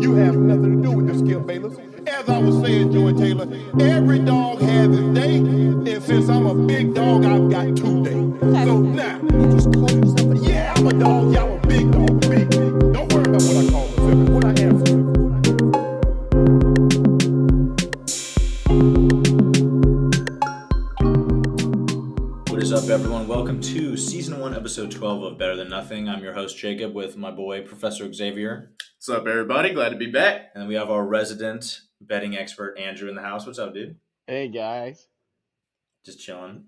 You have nothing to do with this, Skip Bayless. As I was saying, Joey Taylor, every dog has his day, and since I'm a big dog, I've got two days. So now, you just call yourself yeah, I'm a dog, yeah, I'm a big dog, big. Don't worry about what I call myself, what I am. What is up, everyone? Welcome to season one, episode 12 of Bettor Than Nothing. I'm your host, Jacob, with my boy, Professor Xavier. What's up, everybody? Glad to be back. And we have our resident betting expert, Andrew, in the house. What's up, dude? Hey guys. Just chilling.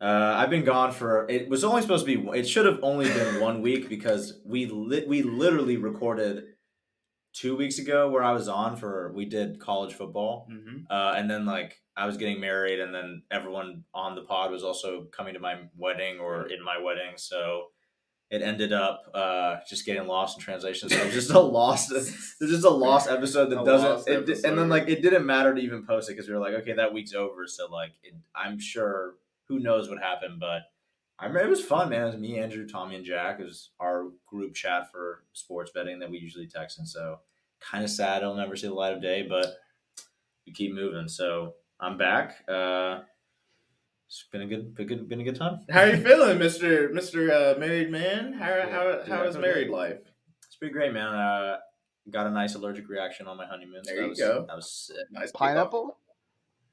Uh, I've been gone for. It was only supposed to be. It should have only been one week because we li- we literally recorded two weeks ago where I was on for. We did college football, Mm-hmm. uh, and then like I was getting married, and then everyone on the pod was also coming to my wedding or in my wedding, so it ended up uh, just getting lost in translation. So it's just a lost. It's just a lost episode that A doesn't. It, di- and then like it didn't matter to even post it because we were like, okay, that week's over. So like, it, I'm sure who knows what happened, but. I remember it was fun, man. It was me, Andrew, Tommy, and Jack. It was our group chat for sports betting that we usually text and So kind of sad it'll never see the light of day, but we keep moving. So I'm back. Uh, it's been a good, been a good, been a good time. How are you feeling, Mister Mister uh, Married Man? How Yeah, how dude, how I is feel married good. life? It's been great, man. Uh, got a nice allergic reaction on my honeymoon. So There that you was, go. That was sick. Nice. Pineapple?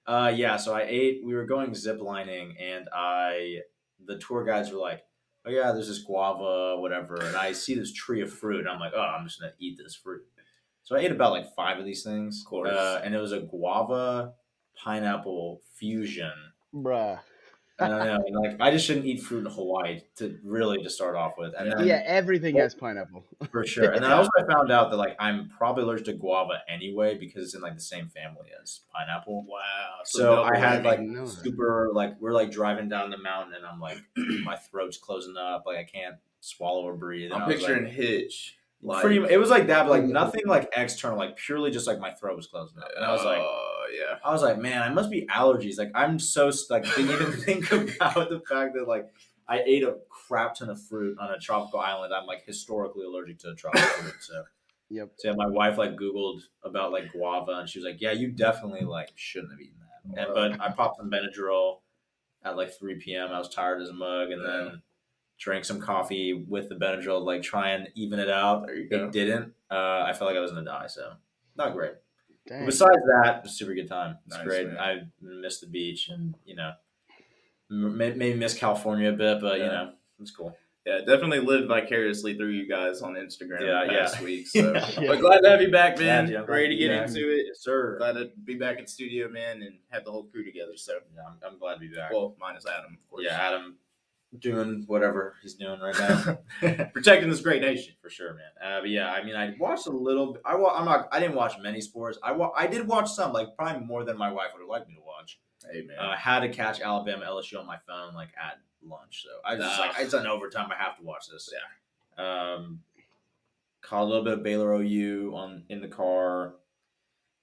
Uh, yeah. So I ate. We were going zip lining, and I, the tour guides were like, "Oh yeah, there's this guava, whatever." And I see this tree of fruit, and I'm like, "Oh, I'm just gonna eat this fruit." So I ate about like five of these things, Of course. uh, and it was a guava pineapple fusion. Bruh. I don't know. Like I just shouldn't eat fruit in Hawaii to really to start off with, and then Yeah, everything has pineapple. for sure. And then I also found out that like I'm probably allergic to guava anyway because it's in like the same family as pineapple. Wow. So double I had like know that. super like we're like driving down the mountain and I'm like my throat's closing up like I can't swallow or breathe. And I'm I picturing like, Hitch. Like, pretty. It was like that, but like nothing like external, like purely just like my throat was closing up, and I was like. oh yeah. I was like, man, I must be allergies. Like, I'm so like didn't even think about the fact that like I ate a crap ton of fruit on a tropical island. I'm like historically allergic to tropical fruit. So, Yep. so yeah, my wife like Googled about like guava, and she was like, yeah, you definitely like shouldn't have eaten that. And, but I popped some Benadryl at like 3 p.m. I was tired as a mug, and then drank some coffee with the Benadryl, like try and even it out. There you go. It didn't. Uh, I felt like I was gonna die. So not great. Dang. Besides that, it was a super good time. It's Nice, great. man. I missed the beach and you know, m- may- maybe miss California a bit, but you know, it's cool. Yeah, definitely lived vicariously through you guys on Instagram Yeah, the past yeah. week. So. Yeah. But glad to have you back, man. Yeah, dude, Ready to to get back. into it. Yes, sir. Glad to be back in studio, man, and have the whole crew together. So, Yeah, I'm, I'm glad to be back. well, minus Adam, of course. yeah, Adam doing whatever he's doing right now. protecting this great nation. for sure, man. Uh, but yeah, I mean, I watched a little. I wa- I'm not. I didn't watch many sports. I wa- I did watch some, like probably more than my wife would have liked me to watch. Hey, man. Uh, I had to catch Alabama LSU on my phone like at lunch, so I was just like, it's an overtime. I have to watch this. Yeah. Um, caught a little bit of Baylor OU on in the car.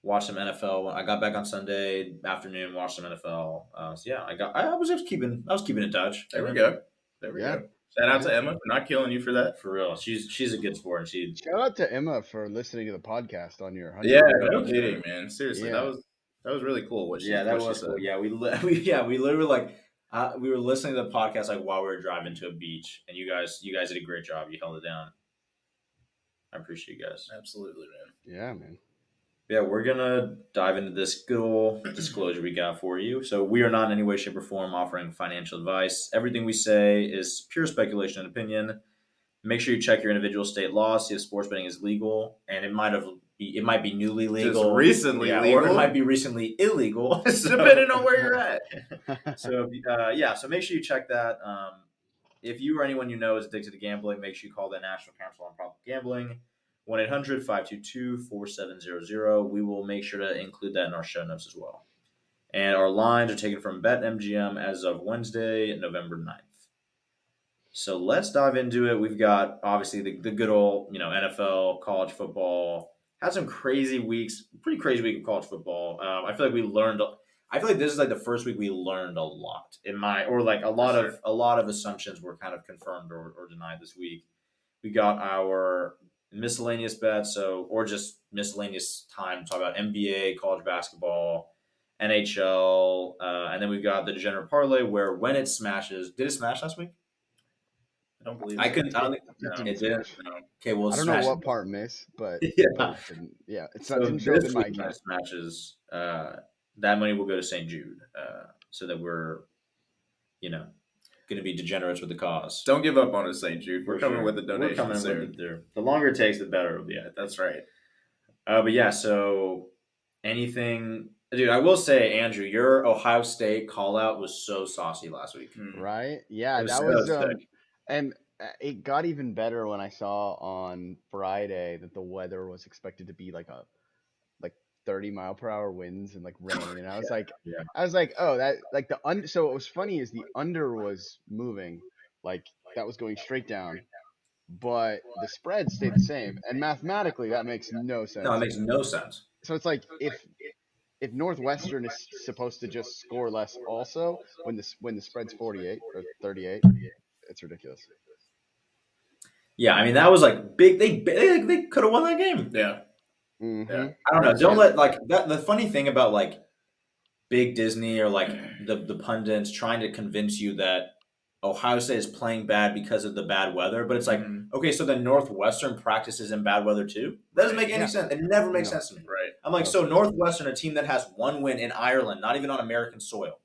Watched some NFL. I got back on Sunday afternoon. Watched some NFL. Uh, so yeah, I got. I was just keeping. I was keeping in touch. there we go. There we Yeah. go. Shout out to Emma for not killing you for that. For real, she's she's a good sport. and She Shout out to Emma for listening to the podcast on your Yeah, honeymoon. no kidding, man. Seriously, Yeah. that was that was really cool. What she, yeah, that what she was said. cool. Yeah, we, li- we yeah we literally like uh, we were listening to the podcast like while we were driving to a beach, and you guys you guys did a great job. You held it down. I appreciate you guys. Absolutely, man. Yeah, man. Yeah, we're gonna dive into this good old disclosure we got for you. So we are not in any way, shape, or form offering financial advice. Everything we say is pure speculation and opinion. Make sure you check your individual state law, see if sports betting is legal, and it might have it might be newly legal, Just recently yeah, legal, or it might be recently illegal, So- depending on where you're at. so uh, yeah, so make sure you check that. Um, if you or anyone you know is addicted to gambling, make sure you call the National Council on Problem Gambling, 1-800-522-4700. We will make sure to include that in our show notes as well. And our lines are taken from BetMGM as of Wednesday, November 9th. So let's dive into it. We've got obviously the, the good old, you know, NFL, college football. Had some crazy weeks, pretty crazy week of college football. Um, I feel like we learned I feel like this is like the first week we learned a lot in my or like a lot For of a lot of assumptions were kind of confirmed or, or denied this week. We got our miscellaneous bets, so or just miscellaneous time to talk about NBA, college basketball, NHL, uh, and then we've got the degenerate parlay where when it smashes, did it smash last week? I don't believe I couldn't. I don't think No, it didn't. no. Okay, well, I don't know what part missed, but Yeah. but it yeah, it's So not didn't show this in my week when account. it smashes, uh, that money will go to St. Jude, uh, so that we're, you know, going to be degenerates with the cause. Don't give up on us, St. Jude. We're For coming sure. with the We're coming soon. with the, the longer it takes, the better it'll be. I think. That's right. Uh, but yeah, so anything, dude? I will say, Andrew, your Ohio State call out was so saucy last week. Hmm. Right? Yeah, was that so was um, and uh, it got even better when I saw on Friday that the weather was expected to be like a like 30 mile per hour winds and like rain and I was like Yeah. I was like, "Oh, that like the under so what was funny is the under was moving like that was going straight down, but the spread stayed the same and mathematically that makes no sense. No, it makes no sense. So it's like if if Northwestern is supposed to just score less also when this when the spread's 48 or 38, it's ridiculous. Yeah, I mean that was like big. They they, they could have won that game. Yeah. Mhm. Yeah. I don't know. Don't let like that. The funny thing about like big Disney or like the the pundits trying to convince you that Ohio State is playing bad because of the bad weather, but it's like Mhm. okay, so then Northwestern practices in bad weather too. That doesn't make any Yeah. sense. It never makes No. sense to me. right. I'm like, so Northwestern, a team that has one win in Ireland, not even on American soil,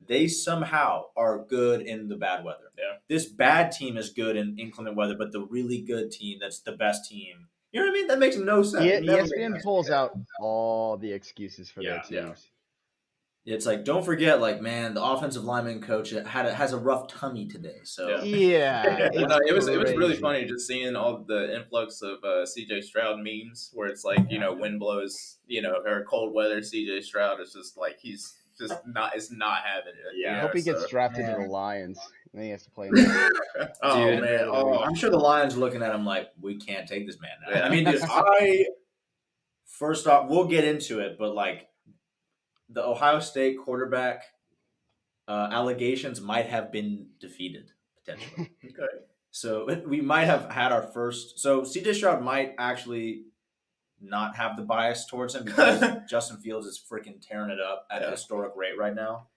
they somehow are good in the bad weather. Yeah. This bad team is good in inclement weather, but the really good team that's the best team. You know what I mean? That makes no sense. It never ESPN sense. pulls out all the excuses for Yeah, their yeah. teams. It's like don't forget, like man, the offensive lineman coach had a, has a rough tummy today. So Yeah. Yeah, no, it was it was really funny just seeing all the influx of uh, CJ Stroud memes where it's like you know wind blows you know or cold weather CJ Stroud is just like he's just not is not having it. Yeah. I hope he gets so- drafted to the Lions. And then he has to play. oh Dude, man, oh I'm sure the Lions are looking at him like, we can't take this man. Now. Yeah. I mean, dude, I first off, we'll get into it, but like the Ohio State quarterback uh, allegations might have been defeated potentially. okay. So we might have had our first. So CJ Stroud might actually not have the bias towards him because Justin Fields is freaking tearing it up at a historic rate right now.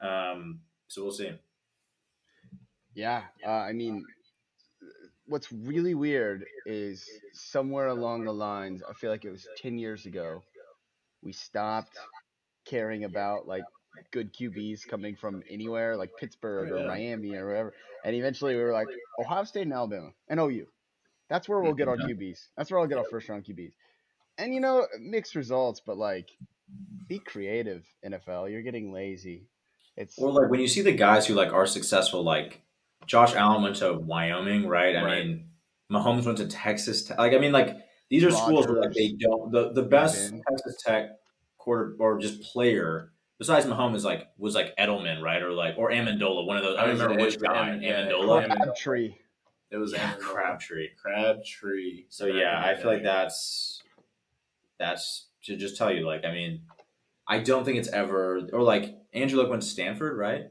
Um, so we'll see. Yeah, uh, I mean, what's really weird is somewhere along the lines, I feel like it was 10 years ago, we stopped caring about like good QBs coming from anywhere, like Pittsburgh or Miami or wherever. And eventually we were like, Ohio State and Alabama and OU. That's where we'll get our QBs. That's where I'll get our first round QBs. And you know, mixed results, but like, be creative, NFL. You're getting lazy. It's Or like when you see the guys who like are successful, like Josh Allen went to Wyoming, right? I Right. mean, Mahomes went to Texas. Tech. Like I mean, like these are schools where like they don't the the best Pippen. Texas Tech quarter or just player besides Mahomes like was like Edelman, right? Or like or Amendola, one of those. I don't remember which was guy. Am- Amendola. Am- Crabtree. It was Yeah, Amendola. Crabtree. Crabtree. So yeah, I feel like that's that's to just tell you, like, I mean, I don't think it's ever or like Andrew Luck went to Stanford, right?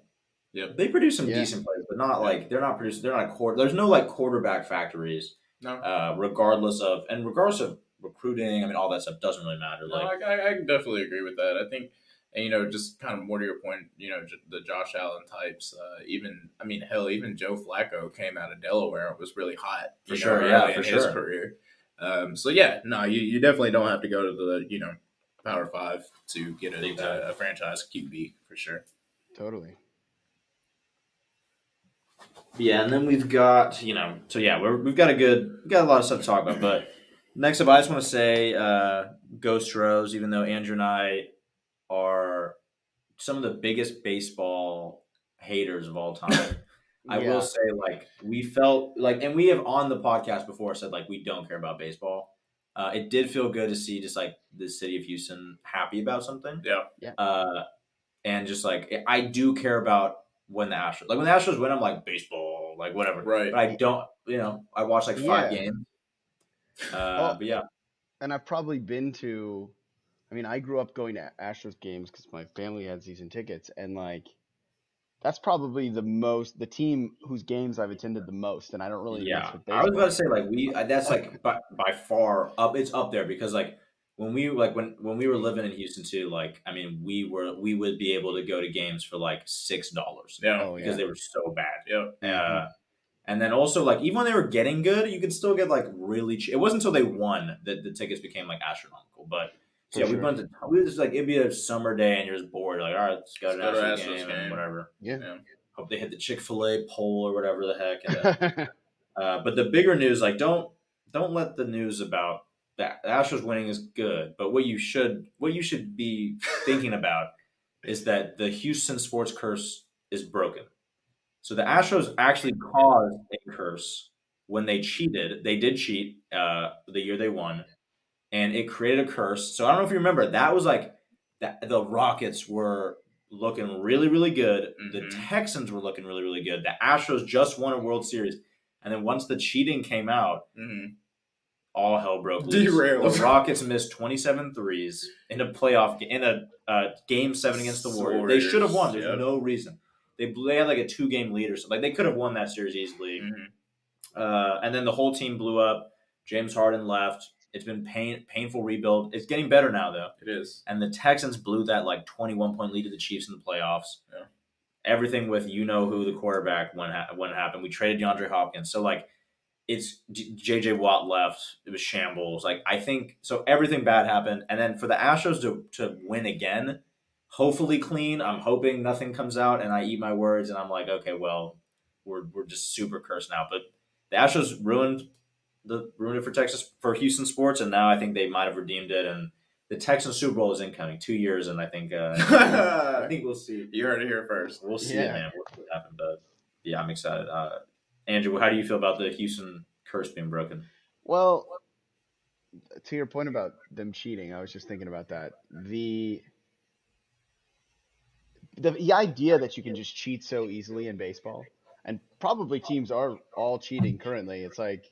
Yep. They produce some Yeah. decent players, but not like they're not producing. They're not a quarter. There's no like quarterback factories, no. uh, regardless of and regardless of recruiting. I mean, all that stuff doesn't really matter. No, Like, I, I, I definitely agree with that. I think, and you know, just kind of more to your point, you know, j- the Josh Allen types. Uh, even, I mean, hell, even Joe Flacco came out of Delaware. and was really hot For you know, sure, yeah, in for his sure. career. Um, so yeah, no, you, you definitely don't have to go to the you know Power Five to get a, a, a franchise QB for sure. Totally. Yeah, and then we've got you know, so yeah, we're, we've got a good, we've got a lot of stuff to talk about. But next up, I just want to say, uh, Go 'Stros. Even though Andrew and I are some of the biggest baseball haters of all time. I Yeah. will say, like, we felt like, and we have on the podcast before said, like, we don't care about baseball. Uh, it did feel good to see just like the city of Houston happy about something. Yeah. Yeah. Uh, and just like, I do care about when the Astros, like, when the Astros win, I'm like, baseball, like, whatever. Right. But I don't, you know, I watch like five Yeah. games. Uh, Oh. but yeah, and I've probably been to. I mean, I grew up going to Astros games because my family had season tickets, and like, that's probably the most the team whose games I've attended the most, and I don't really Yeah, I was about to say like we that's like by, by far up. It's up there because like when we like when when we were living in Houston too. Like I mean, we were we would be able to go to games for like six dollars Yeah. Oh because yeah, they were so bad. Yep. Uh, and then also like even when they were getting good, you could still get like really cheap. It wasn't until they won that the tickets became like astronomical. But so, For yeah, we went to we was just like it'd be a summer day and you're just bored. Like all right, let's go to Let's to Astros Astros game, game. and whatever. yeah. Yeah. Hope they hit the Chick Fil A pole or whatever the heck. And, uh, uh, but the bigger news, like don't don't let the news about that the Astros winning is good, but what you should what you should be thinking about is that the Houston sports curse is broken. So the Astros actually caused a curse when they cheated. They did cheat uh, the year they won, and it created a curse. So I don't know if you remember. That was like that. The Rockets were looking really, really good. The Mhm. Texans were looking really, really good. The Astros just won a World Series, and then once the cheating came out, hmm all hell broke loose. Derailed. The Rockets missed 27 threes in a playoff ga- in a uh, game seven against the Warriors. They should have won. There's Yep. no reason. They they had like a two game lead or something. Like they could have won that series easily. hmm Uh, and then the whole team blew up. James Harden left. It's been pain painful rebuild. It's getting better now though. It is. And the Texans blew that like 21 point lead to the Chiefs in the playoffs. Yeah. Everything with you know who the quarterback when ha- when it happened. We traded DeAndre Hopkins. So like it's JJ Watt left. It was shambles. Like I think so everything bad happened and then for the Astros to to win again, hopefully clean. I'm hoping nothing comes out and I eat my words and I'm like, okay, well, we're we're just super cursed now. But the Astros ruined the ruined it for Texas for Houston sports and now I think they might have redeemed it and the Texans Super Bowl is incoming, two years, and I think uh, I think we'll see. you heard it here first. We'll see Yeah. it, man. We'll see what happens. But yeah, I'm excited. Uh, Andrew, how do you feel about the Houston curse being broken? Well, to your point about them cheating, I was just thinking about that. The the, the idea that you can just cheat so easily in baseball, and probably teams are all cheating currently. It's like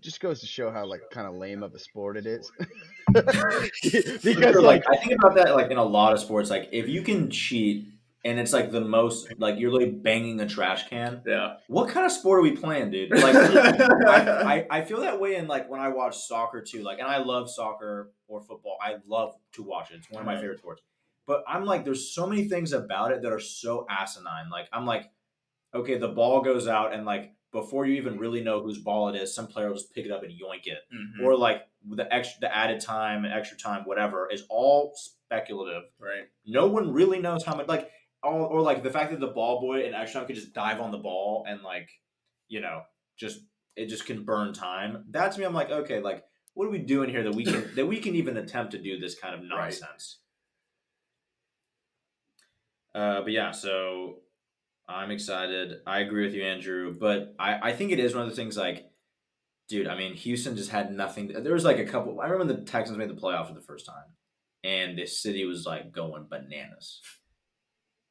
just goes to show how like kind of lame of a sport it is. because Because like like I think about that like in a lot of sports. Like if you can cheat and it's like the most like you're like banging a trash can. Yeah. What kind of sport are we playing, dude? Like I, I, I feel that way in like when I watch soccer too. Like, and I love soccer or football. I love to watch it. It's one of my favorite sports. But I'm like, there's so many things about it that are so asinine. Like, I'm like, okay, the ball goes out, and like before you even really know whose ball it is, some player will just pick it up and yoink it. Mhm. Or like the extra, the added time and extra time, whatever, is all speculative. right. No one really knows how much. Like, all, or like the fact that the ball boy extra time could just dive on the ball and like, you know, just it just can burn time. That to me, I'm like, okay, like what are we doing here that we can that we can even attempt to do this kind of Right. nonsense? Uh, but yeah, so I'm excited. I agree with you, Andrew. But I, I think it is one of the things like, dude, I mean, Houston just had nothing. There was like a couple. I remember the Texans made the playoff for the first time, and the city was like going bananas.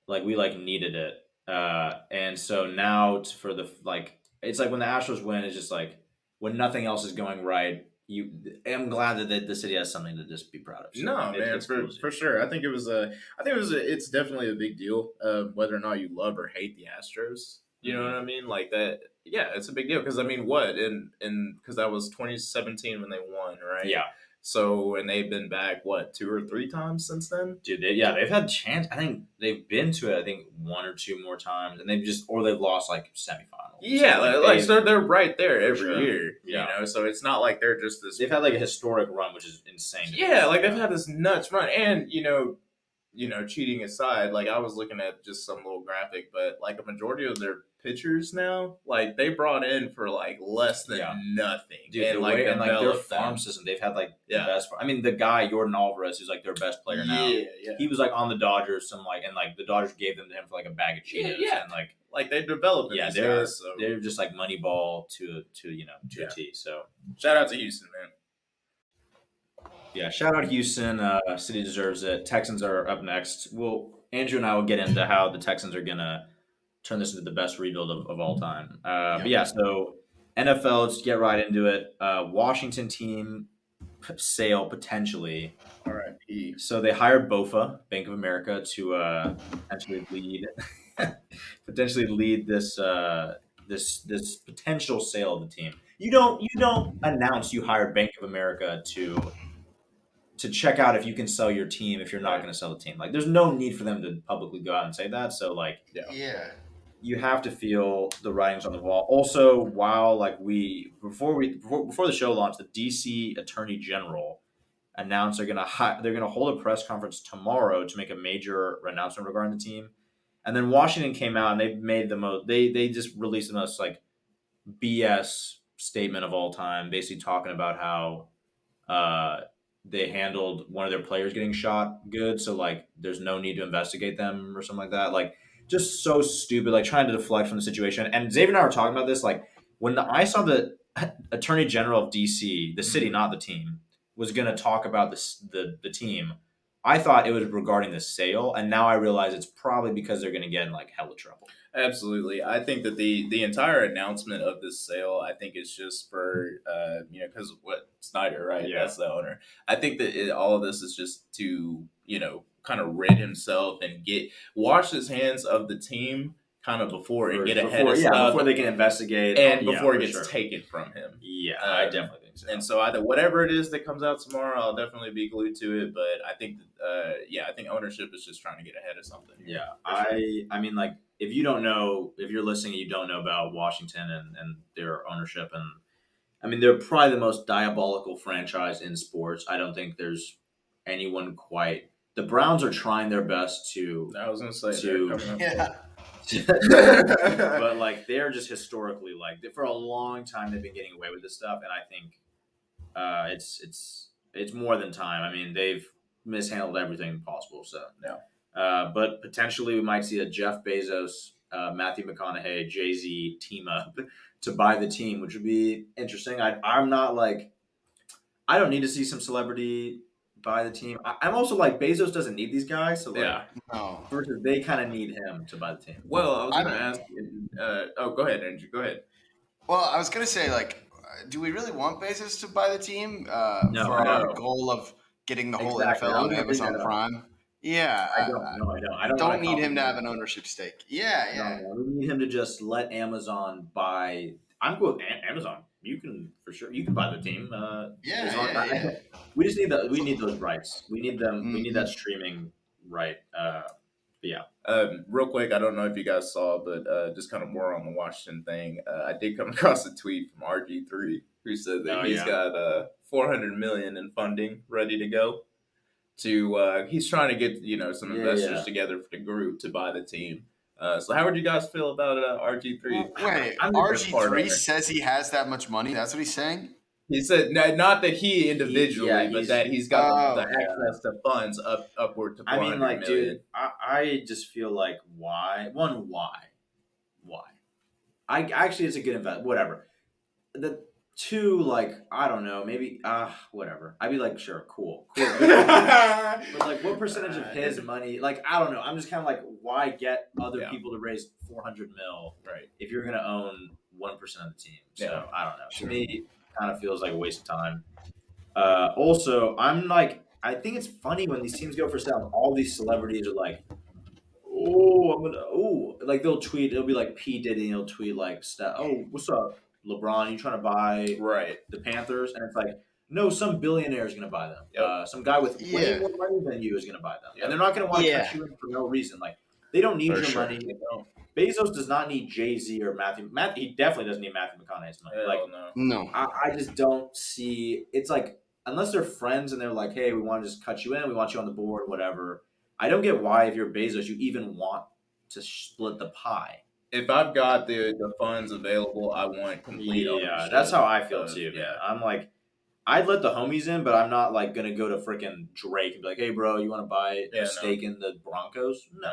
Like we like needed it, uh, and so now it's for the like, it's like when the Astros win, it's just like when nothing else is going right. You, I'm glad that the, the city has something to just be proud of. So No, it- man, for, cool to see. for sure. I think it was a. I think it was. A, it's definitely a big deal. Uh, whether or not you love or hate the Astros, you know what I mean? Like that. Yeah, it's a big deal because I mean, what in in because that was 2017 when they won, right? yeah. So and they've been back what two or three times since then. Dude, they, yeah, they've had chance. I think they've been to it. I think one or two more times, and they've just or they've lost like semifinals. Yeah, So, like, like so they're, they're right there every sure. year. Yeah. You know, so it's not like they're just this. they've had like a historic run, which is insane. Yeah, like they've had this nuts run, and you know, you know, cheating aside, like I was looking at just some little graphic, but like a majority of their pitchers now, like they brought in for like less than Yeah. nothing, Dude, and the like way, and like their farm them. system, they've had like Yeah. the best. I mean, the guy Yordan Alvarez, who's like their best player now. Yeah, yeah. He was like on the Dodgers, some like, and like the Dodgers gave them to him for like a bag of Yeah, Cheetos, yeah. and like Like they developed. yeah, they're guys, so they're just like money ball to to you know to Yeah. a T. So shout out to Houston, man. Yeah, shout out Houston. Uh, City deserves it. Texans are up next. Well, Andrew and I will get into how the Texans are gonna turn this into the best rebuild of, of all time. Uh, But yeah, so NFL, let's get right into it. Uh, Washington team p- sale potentially. R.I.P. So they hired Bofa, Bank of America, to uh, potentially lead potentially lead this uh, this this potential sale of the team. You don't you don't announce you hired Bank of America to to check out if you can sell your team if you're not Right. going to sell the team. Like there's no need for them to publicly go out and say that. So like Yeah. you have to feel the writings on the wall. Also, while like we before we before, before the show launched, the DC Attorney General announced they're gonna hi- they're gonna hold a press conference tomorrow to make a major announcement regarding the team. And then Washington came out and they made the most they they just released the most like BS statement of all time, basically talking about how uh, they handled one of their players getting shot good, so like there's no need to investigate them or something like that. Like just so stupid, like trying to deflect from the situation. And Xavier and I were talking about this, like when the, I saw the Attorney General of DC, the city, mm-hmm. not the team, was going to talk about this the the team. I thought it was regarding the sale, and now I realize it's probably because they're going to get in like hella trouble. Absolutely, I think that the the entire announcement of this sale, I think, is just for uh, you know because what Snyder, right? Yeah. That's the owner. I think that it, all of this is just to you know kind of rid himself and get wash his hands of the team kind of before and get ahead before, of yeah, stuff, before they can investigate and Yeah, before for it gets sure. taken from him. Yeah, Uh, I definitely think so. And so either whatever it is that comes out tomorrow, I'll definitely be glued to it. But I think, uh, yeah, I think ownership is just trying to get ahead of something. Yeah, sure. I I mean like if you don't know if you're listening and you don't know about Washington and, and their ownership and I mean they're probably the most diabolical franchise in sports. I don't think there's anyone quite the Browns are trying their best to I was gonna say To- they're coming up. Yeah. but like they're just historically like for a long time they've been getting away with this stuff and I think uh, it's it's it's more than time. I mean they've mishandled everything possible. So Yeah. uh, but potentially we might see a Jeff Bezos, uh, Matthew McConaughey, Jay Z team up to buy the team, which would be interesting. I, I'm not like I don't need to see some celebrity buy the team. I, I'm also like Bezos doesn't need these guys, so like, yeah. No. versus they kind of need him to buy the team. Well, I was gonna don't- ask. Uh, oh, go ahead, Andrew. Go ahead. Well, I was gonna say, like, do we really want Bezos to buy the team uh, No, for our goal of getting the whole Exactly. NFL on Amazon Prime? Yeah, I don't. No, I don't. I don't. don't need him to have an ownership stake. Yeah, yeah. No, we need him to just let Amazon buy. I'm cool with Amazon. You can for sure. You can buy the team. Uh, Yeah, yeah, yeah. We just need that. We need those rights. We need them. We need that streaming right. Uh, Um, real quick, I don't know if you guys saw, but uh, just kind of more on the Washington thing. Uh, I did come across a tweet from RG3 who said that Oh, he's yeah. got uh, 400 million in funding ready to go. To uh, he's trying to get you know some Yeah, investors yeah. together for the group to buy the team. Uh, so how would you guys feel about uh, RG3? Wait, I'm the best part RG3 says he has that much money. That's what he's saying. He said not, not that he individually, yeah, but that he's got the, Oh, the access to funds up upward to. I mean, like, million. dude, I, I just feel like why? One, why? Why? I actually, it's a good investment. Whatever. The two, like, I don't know, maybe, ah, whatever. I'd be like, sure, cool, cool. But like, what percentage of his money? Like, I don't know. I'm just kind of like, why get other Yeah. people to raise 400 mil right? if you're gonna own one percent of the team? So Yeah. I don't know. Sure. To me, kind of feels like a waste of time. Uh, also, I'm like, I think it's funny when these teams go for sale. All these celebrities are like, "Oh, I'm gonna," oh, like they'll tweet. It'll be like P Diddy. And he'll tweet like, "Oh, what's up, LeBron? You trying to buy Right. the Panthers?" And it's like, no, some billionaire is going to buy them. Yep. Uh, some guy with way Yeah. more money than you is going to buy them, Yep. and they're not going to want to Yeah. cut you in for no reason. Like they don't need For your sure. money. Bezos does not need Jay Z or Matthew. Matt, he definitely doesn't need Matthew McConaughey's money. Hell like no. No. I, I just don't see. It's like unless they're friends and they're like, hey, we want to just cut you in, we want you on the board, whatever. I don't get why if you're Bezos, you even want to split the pie. If I've got the the funds available, I want complete. Yeah, ownership that's how I feel too. Yeah. I'm like, I'd let the homies in, but I'm not like gonna go to freaking Drake and be like, hey, bro, you want to buy Yeah, a no. stake in the Broncos? No.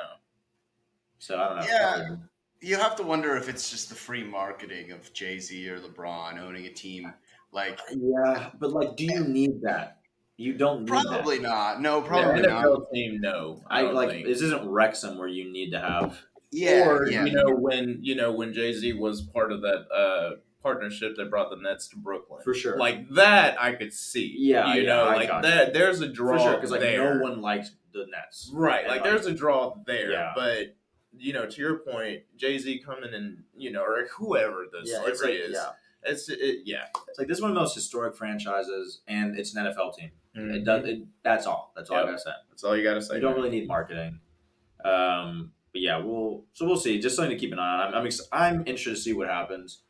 So I don't know. Yeah. You have to wonder if it's just the free marketing of Jay Z or LeBron owning a team. Like, Yeah, but like, do you need that? You don't need that. probably not. No, The probably not. NFL team, no. I, I like think. this isn't Wrexham where you need to have Yeah, or yeah. you know when you know when Jay Z was part of that uh partnership that brought the Nets to Brooklyn. For sure. Like that, I could see. Yeah, you yeah, know, I like got that. There's a draw for sure because like there. no one likes the Nets. Right, And, like there's a draw there, Yeah. but you know, to your point, Jay Z coming and you know, or whoever the yeah, celebrity like, is, yeah. it's it, yeah. It's like this is one of the most historic franchises, and it's an NFL team. Mm-hmm. It does. It, that's all. That's all I gotta say. That's all you got to say. You don't really need marketing. Um, but yeah, we'll so we'll see. Just something to keep an eye on. I'm I'm, ex- I'm interested to see what happens.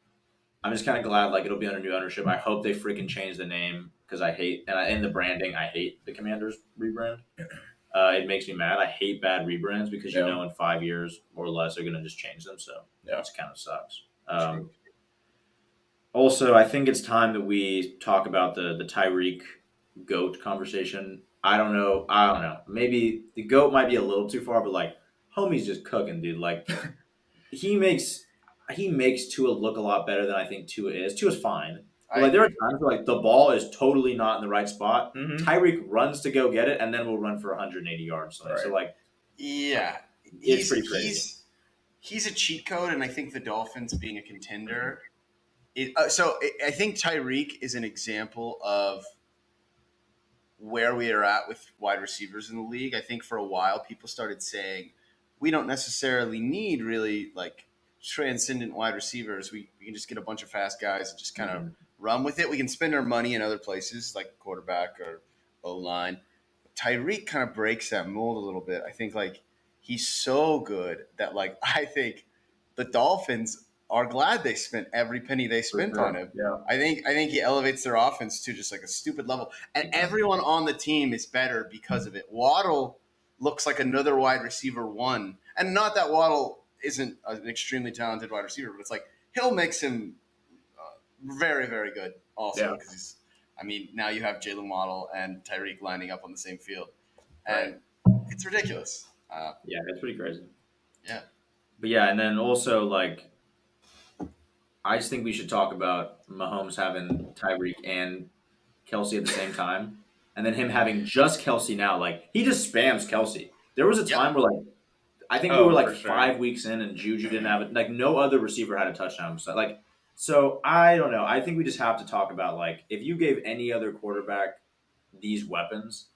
I'm just kind of glad like it'll be under new ownership. I hope they freaking change the name because I hate and I, in the branding. I hate the Commanders rebrand. Uh, it makes me mad. I hate bad rebrands because you Yeah. know in five years or less they're gonna just change them. So Yeah. it kind of sucks. Um, also, I think it's time that we talk about the the Tyreek goat conversation. I don't know. I don't know. Maybe the goat might be a little too far, but like, homie's just cooking, dude. Like, he makes he makes Tua look a lot better than I think Tua is. Tua's fine, like there are times where like the ball is totally not in the right spot. Mhm. Tyreek runs to go get it, and then we'll run for 180 yards. So, so like, Yeah, It's he's, pretty crazy. He's, he's a cheat code, and I think the Dolphins being a contender. It, uh, so I- I think Tyreek is an example of where we are at with wide receivers in the league. I think for a while people started saying we don't necessarily need really like transcendent wide receivers. We, we can just get a bunch of fast guys and just kind of run with it. We can spend our money in other places like quarterback or O line. Tyreek kind of breaks that mold a little bit. I think like he's so good that like I think the Dolphins are glad they spent every penny they spent on him. Yeah. I think I think he elevates their offense to just like a stupid level, and everyone on the team is better because of it. Waddle looks like another wide receiver one, and not that Waddle isn't an extremely talented wide receiver, but it's like Hill makes him very very good also Yeah. because he's. I mean, now you have Jalen Waddle and Tyreek lining up on the same field, and it's ridiculous. Uh, Yeah, it's pretty crazy. Yeah. But yeah, and then also like I just think we should talk about Mahomes having Tyreek and Kelsey at the same time. And then him having just Kelsey now. Like he just spams Kelsey. There was a Yep. time where like I think we Oh, were like sure. five weeks in and Juju didn't have it. Like no other receiver had a touchdown. So like so I don't know. I think we just have to talk about like if you gave any other quarterback these weapons,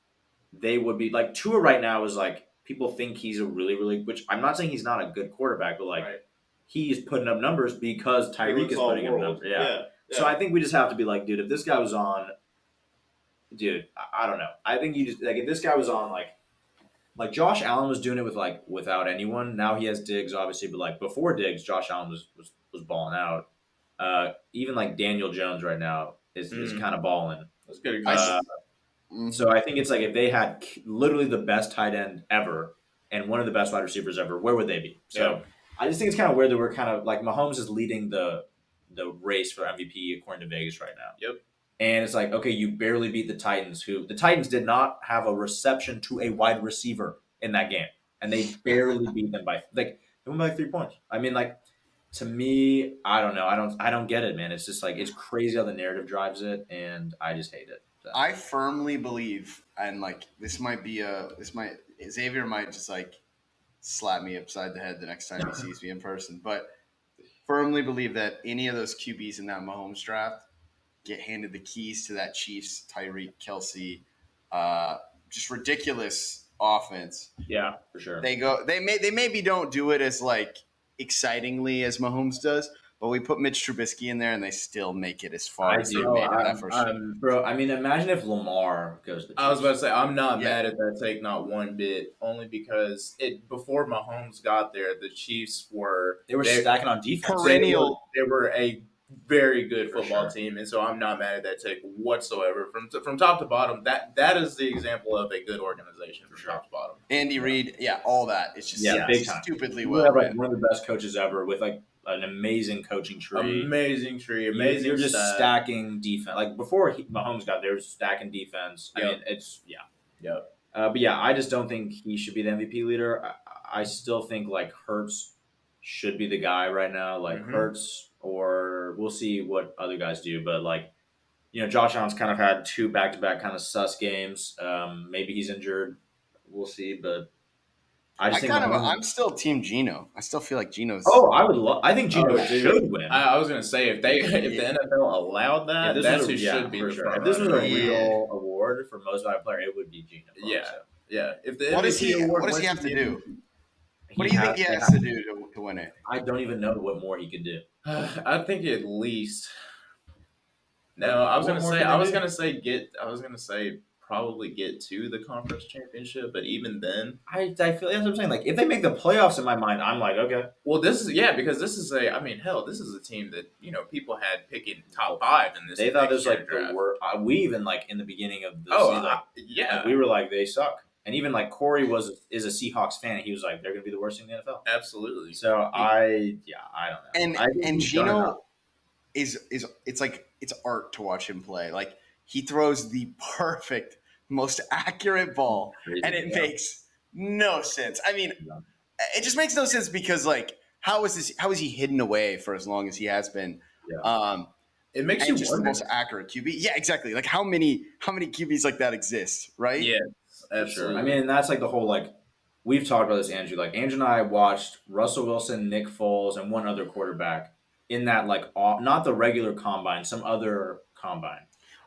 they would be like Tua right now is like people think he's a really really which I'm not saying he's not a good quarterback, but like Right. he's putting up numbers because Tyreek is putting up numbers. Yeah. yeah. So I think we just have to be like, dude, if this guy was on, dude, I, I don't know. I think you just like if this guy was on like. Like Josh Allen was doing it with like without anyone. Now he has Diggs, obviously, but like before Diggs, Josh Allen was was, was balling out. Uh, even like Daniel Jones right now is, is Mhm. kind of balling. That's good. I example. Uh, mhm. so I think it's like if they had literally the best tight end ever and one of the best wide receivers ever, where would they be? So Yeah. I just think it's kind of weird that we're kind of like Mahomes is leading the the race for MVP according to Vegas right now. Yep. And it's like, okay, you barely beat the Titans, who the Titans did not have a reception to a wide receiver in that game, and they barely beat them by like they won by three points. I mean, like to me, I don't know, I don't, I don't get it, man. It's just like it's crazy how the narrative drives it, and I just hate it. So. I firmly believe, and like this might be a this might Xavier might just like slap me upside the head the next time he sees me in person, but firmly believe that any of those QBs in that Mahomes draft get handed the keys to that Chiefs Tyreek Kelsey, uh, just ridiculous offense. yeah, for sure. They go they may they maybe don't do it as like excitingly as Mahomes does. But we put Mitch Trubisky in there, and they still make it as far I as they do, made it I'm- that first. I'm- bro. I mean, imagine if Lamar goes. To the I was about to say I'm not Yeah. mad at that take, not one bit. Only because it before Mahomes got there, the Chiefs were They were they- stacking on defense. Perennial- They were, they were a very good football sure. team, and so I'm not mad at that take whatsoever. From from top to bottom, that that is the example of a good organization from top to bottom. Andy Reid, yeah, all that. It's just Yeah, yeah, big stupidly You well. have like ran. one of the best coaches ever with like an amazing coaching tree. Amazing tree, amazing. You're just stat. stacking defense. Like before he, Mahomes got there, was stacking defense. I mean, it's yeah. Yep. Uh, but yeah, I just don't think he should be the MVP leader. I, I still think like Hurts should be the guy right now. Like Mhm. Hurts, or we'll see what other guys do. But like, you know, Josh Allen's kind of had two back to back kind of sus games. Um, maybe he's injured. We'll see. But I I just think kind of, Mahomes- I'm still Team Geno. I still feel like Geno's. Oh, I would love. I think Geno Oh, should win. I, I was gonna say if they if the NFL allowed that, If this that's a- who yeah, should be the sure. front If this was a. Yeah. real award for most valuable player, it would be Geno. Yeah. so. Yeah, if the What does MVP he- award what does he have to the do? MVP, what do you think he has to do to, to win it? I don't even know what more he could do. I think at least. No, I was What gonna say I was do? gonna say get I was gonna say probably get to the conference championship, but even then, I, I feel that's what I'm saying. Like if they make the playoffs in my mind, I'm like okay. well, this is yeah because this is a I mean hell, this is a team that you know people had picking top five in this. They thought this was like year the draft. worst. Uh, we even like in the beginning of the Oh season, like, I- yeah, like, we were like they suck. And even like Corey was is a Seahawks fan, and he was like they're gonna be the worst thing in the NFL. absolutely. So I yeah I don't know. And I and he's done enough. Geno is is it's like it's art to watch him play. Like he throws the perfect, most accurate ball, Crazy, and it yeah. makes no sense. I mean, Yeah. it just makes no sense because like how is this? How is he hidden away for as long as he has been? Yeah. Um, It makes and you just the most accurate QB. Yeah, exactly. Like how many how many QBs like that exist, right? Yeah, For sure. Absolutely. I mean, that's like the whole like we've talked about this, Andrew. Like Andrew and I watched Russell Wilson, Nick Foles, and one other quarterback in that like off, not the regular combine, some other combine.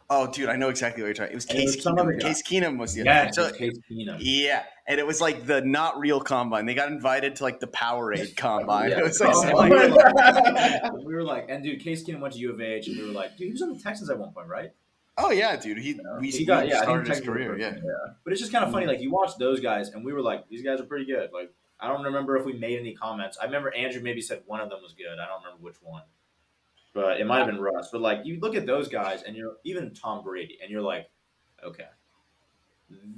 Oh, dude, I know exactly what you're talking. It was And it Case was Keenum. Case Keenum was the Yeah, So Case Keenum. yeah, and it was like the not real combine. They got invited to like the Powerade combine. Yeah. It was like, Oh, so, like we were like, and dude, Case Keenum went to U of H, and we were like, dude, he was on the Texans at one point, right? Oh yeah, dude, he we, He got- yeah, started his career. Yeah, first. But it's just kind of funny, like you watch those guys, and we were like, these guys are pretty good. Like I don't remember if we made any comments. I remember Andrew maybe said one of them was good. I don't remember which one, but it might have been Russ. But like you look at those guys, and you're even Tom Brady, and you're like, okay,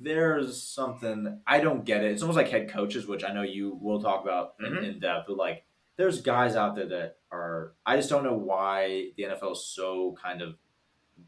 there's something I don't get it. It's almost like head coaches, which I know you will talk about in, Mhm. in depth, but like there's guys out there that are I just don't know why the NFL is so kind of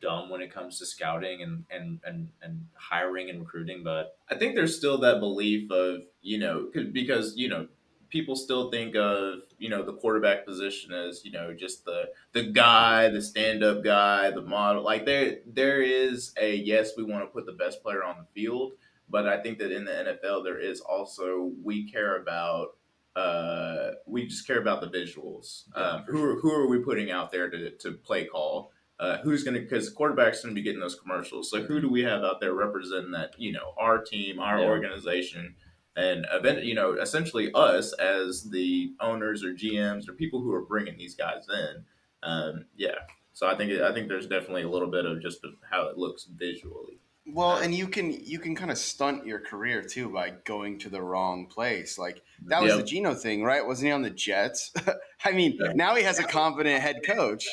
dumb when it comes to scouting and and and, and hiring and recruiting, but I think there's still that belief of you know 'cause- because you know people still think of you know the quarterback position as you know just the the guy, the stand up guy, the model. Like there there is a yes, we want to put the best player on the field, but I think that in the NFL there is also we care about. Uh, we just care about the visuals. Yeah, um, who, are, who are we putting out there to, to play call? Uh, who's going to because quarterbacks going to be getting those commercials. So who do we have out there representing that? You know, our team, our Yeah. organization, and event. You know, essentially us as the owners or GMs or people who are bringing these guys in. Um, yeah. So I think I think there's definitely a little bit of just how it looks visually. well, and you can you can kind of stunt your career too by going to the wrong place. Like that was Yeah. the Geno thing, right? Wasn't he on the Jets? I mean, Yeah. now he has a competent head coach,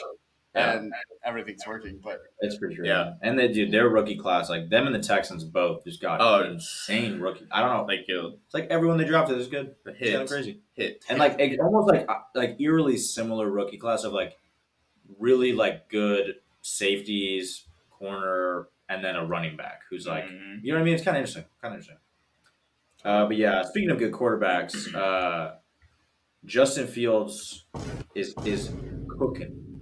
Yeah. and everything's working. But it's for sure. Yeah. and they dude, their rookie class, like them and the Texans both just got Oh. insane rookie. I don't know, Like you know, it's like everyone they drafted is good. the It's kind of hit, crazy. hit, and like it, almost like uh, like eerily similar rookie class of like really like good safeties, corner, and then a running back who's like Mhm. you know what I mean. It's kind of interesting, kind of interesting. Uh, but yeah, speaking of good quarterbacks, uh, Justin Fields is is cooking.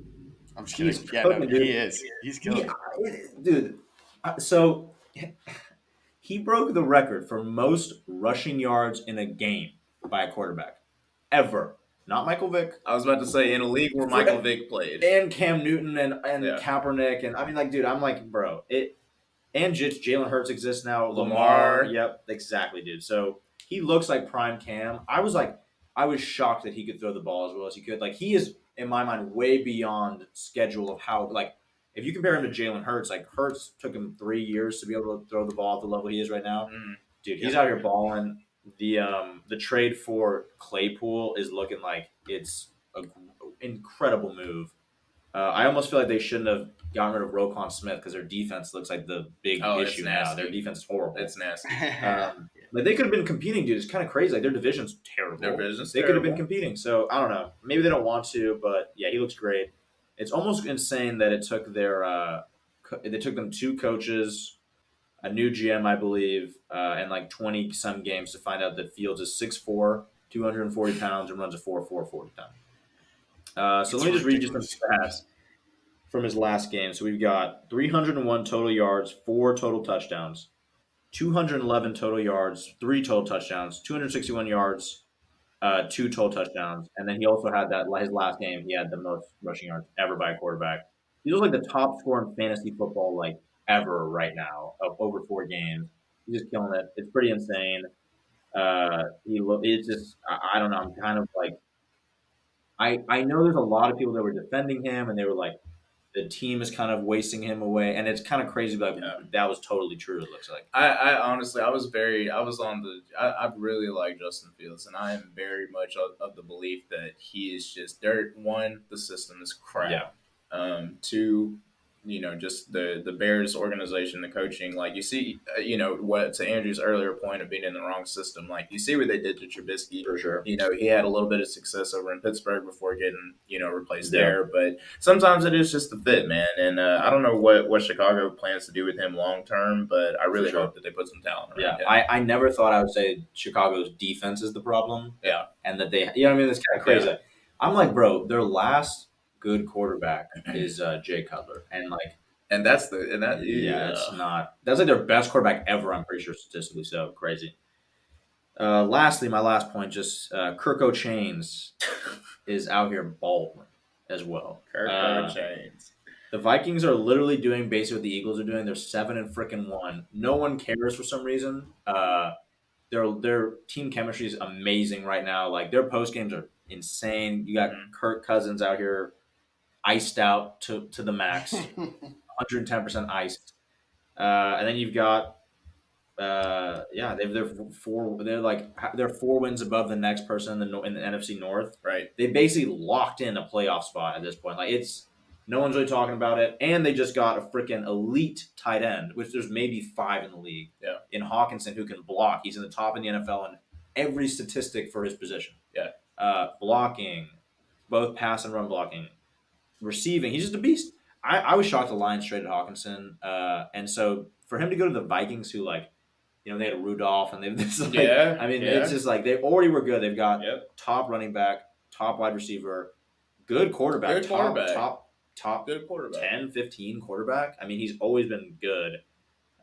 I'm just He's kidding. Yeah, no, cooking, he is. He's killing. Yeah, it- dude. uh, So he broke the record for most rushing yards in a game by a quarterback ever. Not Michael Vick I was about to say in a league where Michael Vick played. and Cam Newton and and Yeah. Kaepernick and I mean like dude, I'm like bro, it and J- Jalen Hurts exists now. Lamar. yep, exactly, dude. So he looks like prime Cam. I was like, I was shocked that he could throw the ball as well as he could. Like he is in my mind way beyond schedule of how like if you compare him to Jalen Hurts, like Hurts took him three years to be able to throw the ball at the level he is right now. Mhm. Dude, he's out here balling. The um the trade for Claypool is looking like it's a incredible move. Uh, I almost feel like they shouldn't have gotten rid of Roquan Smith because their defense looks like the big Oh, issue now. Their defense is horrible. It's nasty. um, like they could have been competing, dude. It's kind of crazy. Like their division's terrible. Their division's they could have been competing. So I don't know. Maybe they don't want to, but yeah, he looks great. It's almost insane that it took their uh, co- they took them two coaches, a new GM, I believe, uh, and like twenty some games to find out that Fields is 6'4", 240 pounds, and runs a four four forty time. Uh, so It's let me just read you some stats from his last game. So we've got 301 total yards, four total touchdowns, 211 total yards, three total touchdowns, 261 yards, uh, two total touchdowns, and then he also had that his last game. He had the most rushing yards ever by a quarterback. He's like the top scorer in fantasy football like ever right now of over four games. He's just killing it. It's pretty insane. Uh, he lo- it's just I, I don't know. I'm kind of like I I know there's a lot of people that were defending him and they were like the team is kind of wasting him away, and it's kind of crazy. But Yeah. that was totally true. It looks like. I, I honestly, I was very, I was on the, I, I really like Justin Fields, and I am very much of, of the belief that he is just dirt. One, the system is crap. Yeah. Um, two, you know, just the the Bears organization, the coaching. Like you see, uh, you know, what to Andrew's earlier point of being in the wrong system. Like you see what they did to Trubisky. For sure. You know, he had a little bit of success over in Pittsburgh before getting, you know, replaced Yeah. there. But sometimes it is just the fit, man. And uh, I don't know what, what Chicago plans to do with him long term, but I really sure. hope that they put some talent around Yeah, him. I, I never thought I would say Chicago's defense is the problem. Yeah. And that they, you know what I mean? It's kind of crazy. I'm like, bro, their last good quarterback is uh, Jay Cutler. And like, and that's the and that yeah, it's not, that's like their best quarterback ever, I'm pretty sure, statistically. So crazy. Uh, lastly, my last point, just uh, Kirko Chains is out here balling as well. Kirk Uh, Chains. The Vikings are literally doing basically what the Eagles are doing. They're seven and freaking one. No one cares for some reason. Uh, their their team chemistry is amazing right now. Like their post games are insane. You got Mhm. Kirk Cousins out here, iced out to to the max, 110 percent iced. Uh, and then you've got, uh, yeah, they've they're four. They're like they're four wins above the next person in the in the NFC North Right. they basically locked in a playoff spot at this point. Like it's no one's really talking about it, and they just got a freaking elite tight end, which there's maybe five in the league. Yeah. In Hockenson, who can block, he's in the top in the NFL in every statistic for his position. Yeah. Uh, blocking, both pass and run blocking, receiving, he's just a beast. I, I was shocked the Lions traded Hockenson, uh, and so for him to go to the Vikings, who like, you know, they had Rudolph, and they've this like, Yeah, I mean, yeah. it's just like they already were good. They've got Yep. top running back, top wide receiver, good quarterback, Good top, quarterback. top, top Good quarterback. 10, 15 quarterback. I mean, he's always been good.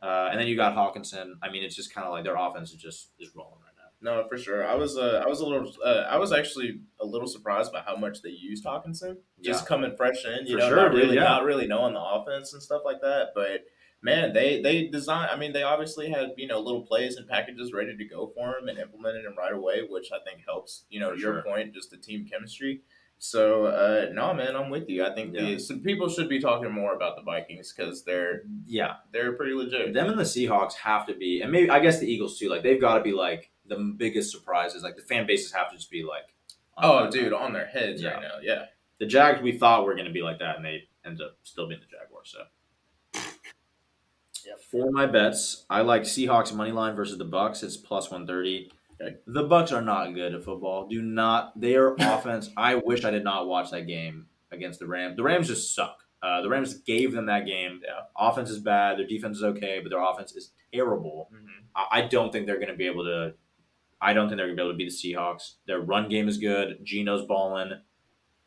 Uh, and then you got Hockenson. I mean, it's just kind of like their offense is just is rolling. No, for sure. I was uh, I was a little uh, I was actually a little surprised by how much they used Hockenson. Just Yeah. coming fresh in, you For know, sure, not really yeah. not really knowing the offense and stuff like that. But man, they they design. I mean, they obviously had you know little plays and packages ready to go for him and implemented them right away, which I think helps. You know, For your sure. point, just the team chemistry. So uh, no, man, I'm with you. I think Yeah. the, some people should be talking more about the Vikings because they're Yeah, they're pretty legit. them and the Seahawks have to be, and maybe I guess the Eagles too. Like they've got to be like the biggest surprises. Like the fan bases have to just be like, Oh, on- dude, on their heads Yeah. right now. Yeah. the Jags we thought were going to be like that, and they end up still being the Jaguars. So, Yep. for my bets, I like Seahawks money line versus the Bucks. It's plus one thirty. Okay. The Bucks are not good at football. Do not their offense. I wish I did not watch that game against the Rams. The Rams just suck. Uh, the Rams gave them that game. Yeah. Offense is bad. Their defense is okay, but their offense is terrible. Mm-hmm. I, I don't think they're going to be able to. I don't think they're going to be able to beat the Seahawks. Their run game is good. Geno's balling.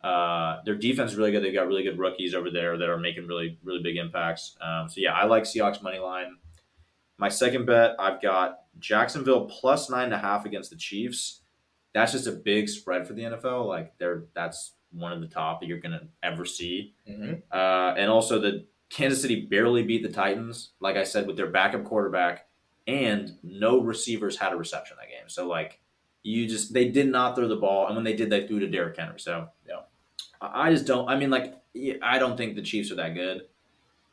Uh, their defense is really good. They've got really good rookies over there that are making really, really big impacts. Um, so yeah, I like Seahawks money line. My second bet, I've got Jacksonville plus nine and a half against the Chiefs. That's just a big spread for the NFL. Like they're that's one of the top that you're gonna ever see. Mm-hmm. Uh, and also the Kansas City barely beat the Titans, like I said, with their backup quarterback, and no receivers had a reception that game. So like you just they did not throw the ball, and when they did, they threw to Derrick Henry. So Yeah. I I just don't. I mean, like I don't think the Chiefs are that good.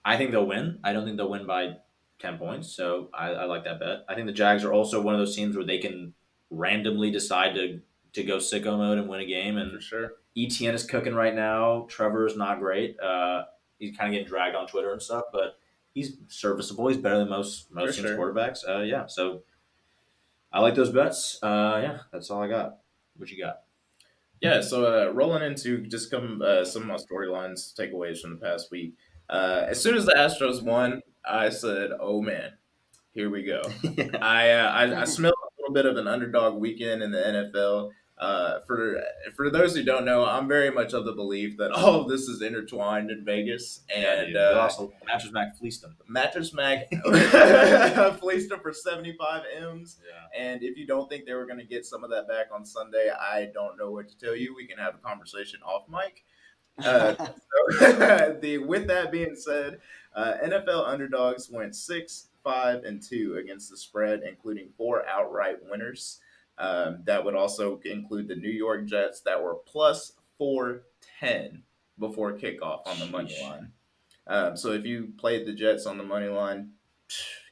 I think they'll win. I don't think they'll win by ten points. So I, I like that bet. I think the Jags are also one of those teams where they can randomly decide to to go sicko mode and win a game and For sure. Etienne is cooking right now. Trevor's not great. Uh, he's kind of getting dragged on Twitter and stuff, but he's serviceable. He's better than most most For teams' sure. quarterbacks. Uh, yeah, so I like those bets. Uh, yeah, that's all I got. What you got? Yeah, so uh, rolling into just come uh, some of my storylines, takeaways from the past week. Uh, as soon as the Astros won, I said, "Oh man, here we go." I, uh, I I smelled a little bit of an underdog weekend in the NFL. Uh, for for those who don't know, I'm very much of the belief that all of this is intertwined in Vegas, and. But uh, also Mattress Mac fleeced him. Mattress Mac fleeced them for 75 m's. Yeah. And if you don't think they were going to get some of that back on Sunday, I don't know what to tell you. We can have a conversation off mic. Uh, so, the with that being said, uh, NFL underdogs went six, five, and two against the spread, including four outright winners. Um, that would also include the New York Jets that were plus four ten before kickoff on the money line. Um, so if you played the Jets on the money line,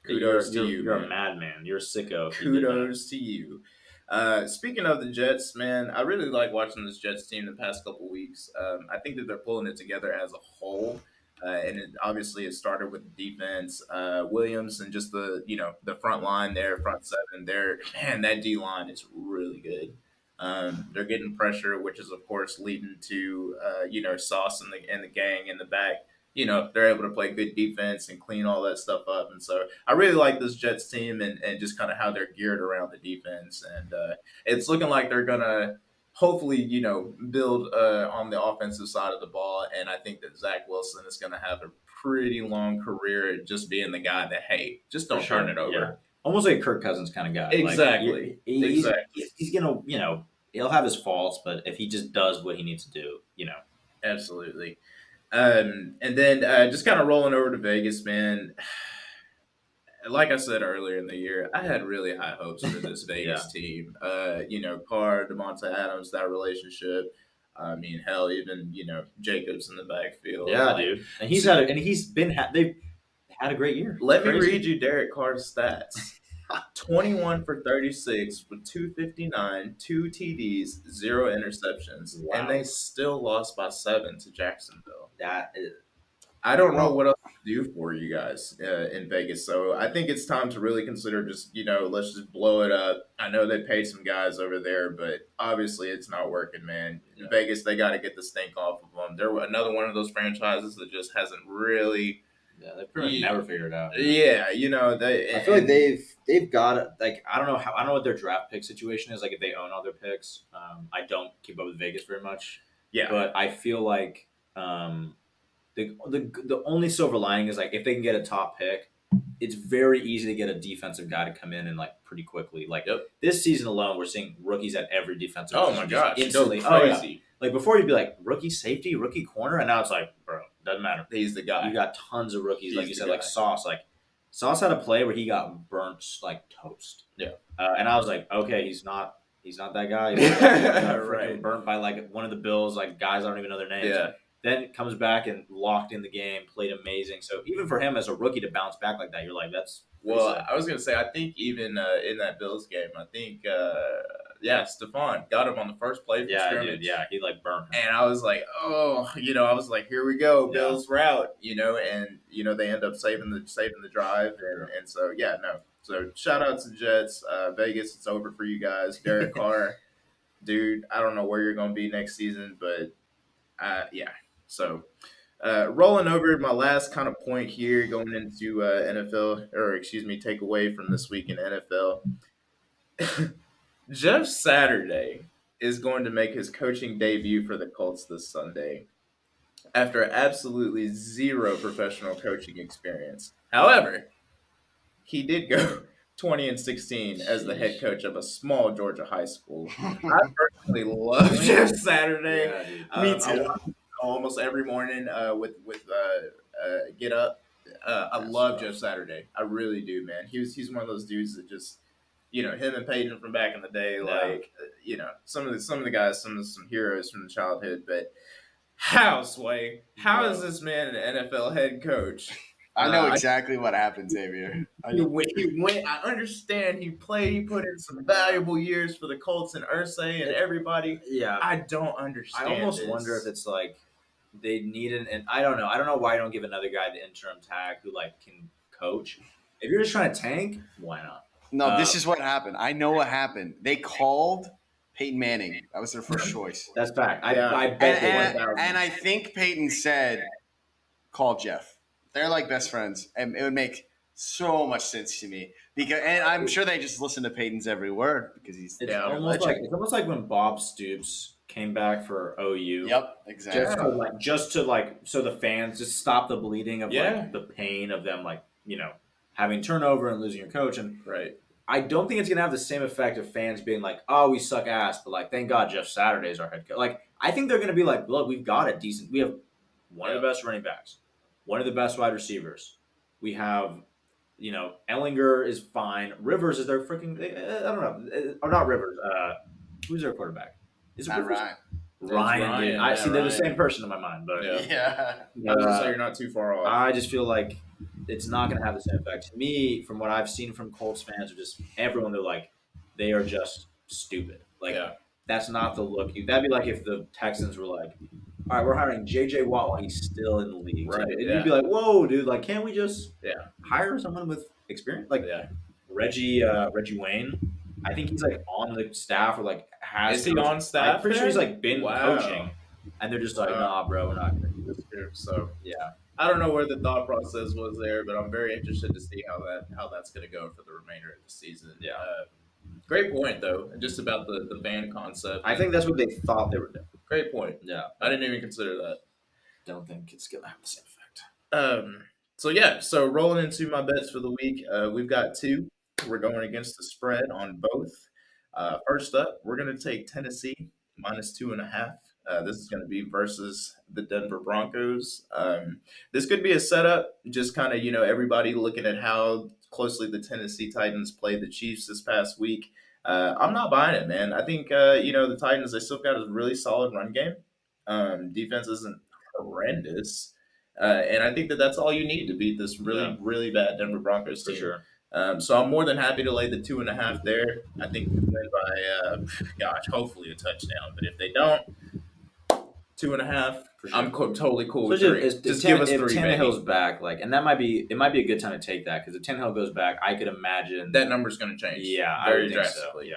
kudos you're, to you. You're a madman. You're a sicko. if you. Kudos to you. Uh, speaking of the Jets, man, I really like watching this Jets team the past couple weeks. Um, I think that they're pulling it together as a whole, uh, and it, obviously it started with the defense, uh, Williams, and just the you know the front line there, front seven. There, man, that D line is really good. Um, they're getting pressure, which is of course leading to uh, you know Sauce and the and the gang in the back. You know they're able to play good defense and clean all that stuff up, and so I really like this Jets team and, and just kind of how they're geared around the defense, and uh, it's looking like they're gonna hopefully you know build uh, on the offensive side of the ball, and I think that Zach Wilson is gonna have a pretty long career just being the guy that hey, just don't sure, turn it over. yeah. Almost like a Kirk Cousins kind of guy. Like, Exactly. he- he's, Exactly. He's, he's gonna, you know, he'll have his faults, but if he just does what he needs to do, you know, Absolutely. Um, and then uh, just kind of rolling over to Vegas, man. Like I said earlier in the year, I had really high hopes for this Vegas team. Uh, you know, Carr, Davante Adams, that relationship. I mean, hell, even you know Jacobs in the backfield. yeah, Like, dude. And he's had, a, and he's been, ha- they've had a great year. Let me read you Derek Carr's stats. 21 for 36 with 259, two TDs, zero interceptions, Wow. and they still lost by seven to Jacksonville. That is, I don't know what else to do for you guys uh, in Vegas. So I think it's time to really consider just, you know, let's just blow it up. I know they paid some guys over there, but obviously it's not working, man. In Yeah. Vegas, they got to get the stink off of them. They're another one of those franchises that just hasn't really, yeah, they've pretty Yeah. never figured it out. yeah, you know, they. I feel like they've they've got. Like I don't know how I don't know what their draft pick situation is. Like if they own all their picks, um, I don't keep up with Vegas very much. yeah, but I feel like um, the, the the only silver lining is like if they can get a top pick, it's very easy to get a defensive guy to come in and like pretty quickly. Like Yep. this season alone, we're seeing rookies at every defensive. Oh my just instantly instantly. Oh yeah, crazy. like before you'd be like rookie safety, rookie corner, and now it's like bro, doesn't matter. He's the guy. You got tons of rookies, like you said, like. Sauce. Like Sauce had a play where he got burnt like toast. Yeah. uh, and I was like, okay, he's not. He's not that guy. He's not freaking Right. burnt by like one of the Bills, like guys I don't even know their names. yeah, Then comes back and locked in the game, played amazing. So even for him as a rookie to bounce back like that, you're like, that's Well, I was gonna say, I think even uh, in that Bills game, I think, uh, yeah, Stefon got him on the first play. For yeah, scrimmage. dude, yeah, he like burned him. And I was like, oh, you know, I was like, here we go, Yeah. Bills route, you know, and you know they end up saving the saving the drive, and, and so yeah, no. So shout out to Jets, uh, Vegas. It's over for you guys. Derek Carr, dude. I don't know where you're gonna be next season, but uh, yeah. So uh, rolling over my last kind of point here, going into uh, NFL, or excuse me, take away from this week in NFL. Jeff Saturday is going to make his coaching debut for the Colts this Sunday after absolutely zero professional coaching experience. However, he did go 20 and 16 as the head coach of a small Georgia high school. I personally love Jeff Saturday. Yeah. Um, Me I too. Almost every morning uh, with with uh, uh, Get Up. Uh, I love. Jeff Saturday. I really do, man. He was he's one of those dudes that just you know him and Peyton from back in the day. Like uh, you know some of the some of the guys, some of some heroes from the childhood. But how Sway? How is this man an NFL head coach? I know Uh, I- exactly what happened, Xavier. I He went, he went. I understand he played. He put in some valuable years for the Colts and Irsay and everybody. yeah, I don't understand. I almost this. wonder if it's like they need an and I don't know. I don't know why I don't give another guy the interim tag who like can coach. If you're just trying to tank, why not? No, this Uh, is what happened. I know what happened. They called Peyton Manning. That was their first choice. That's fact. I, Yeah. I And, bet they and, went. and I think Peyton said, call Jeff. They're like best friends. And it would make so much sense to me because, and I'm sure they just listen to Peyton's every word because he's It's Yeah, almost legend. like it's almost like when Bob Stoops came back for OU. Yep, exactly. Just to like, just to like, so the fans just stop the bleeding of Yeah. like the pain of them, like you know, having turnover and losing your coach. And Right. I don't think it's gonna have the same effect of fans being like, "Oh, we suck ass," but like, thank God Jeff Saturday is our head coach. Like, I think they're gonna be like, "Look, we've got a decent. We have one of the best running backs, one of the best wide receivers. We have." You know, Ehlinger is fine. Rivers is their freaking. I don't know, uh, or not Rivers. Uh, who's their quarterback? Is it Not Ryan. Ryan, Ryan, dude. I yeah, see they're the same person in my mind, but Yeah. Yeah. I uh, say you're not too far off. I just feel like it's not going to have the same effect. To me, from what I've seen from Colts fans, or just everyone, they're like, they are just stupid. Like yeah. that's not the look. You that'd be like if the Texans were like, all right, we're hiring J.J. Watt while he's still in the league. Right, And yeah. You'd be like, whoa, dude, like, can't we just Yeah. hire someone with experience? Like yeah. Reggie, uh, Reggie Wayne. I think he's like on the staff or like has. Is he on staff? I'm pretty sure he's like been Wow. coaching, and they're just like, Uh, nah, bro, we're not gonna do this. Year, So Yeah, I don't know where the thought process was there, but I'm very interested to see how that how that's going to go for the remainder of the season. Yeah. Uh, great point though, just about the the fan concept. I think that's what they thought they were doing. great point. Yeah, I didn't even consider that. don't think it's gonna have the same effect. Um. So yeah. So rolling into my bets for the week, uh, we've got two. We're going against the spread on both. Uh, first up, we're going to take Tennessee minus two and a half. Uh, this is going to be versus the Denver Broncos. Um, this could be a setup, just kind of you know everybody looking at how closely the Tennessee Titans played the Chiefs this past week. Uh, I'm not buying it, man. I think uh, you know the Titans. They still got a really solid run game. Um, defense isn't horrendous. Uh, and I think that that's all you need to beat this really, Yeah. really bad Denver Broncos For team. sure. Um, so I'm more than happy to lay the two and a half there. I think we win by, uh, gosh, hopefully a touchdown. But if they don't, two and a half, sure. I'm co- totally cool So with just, three. Just is give us if three, Tannehill's baby. back, like, and that might be it. Might be a good time to take that because if Tannehill goes back, I could imagine That number's going to change. Yeah, I very think so. drastically. Yeah,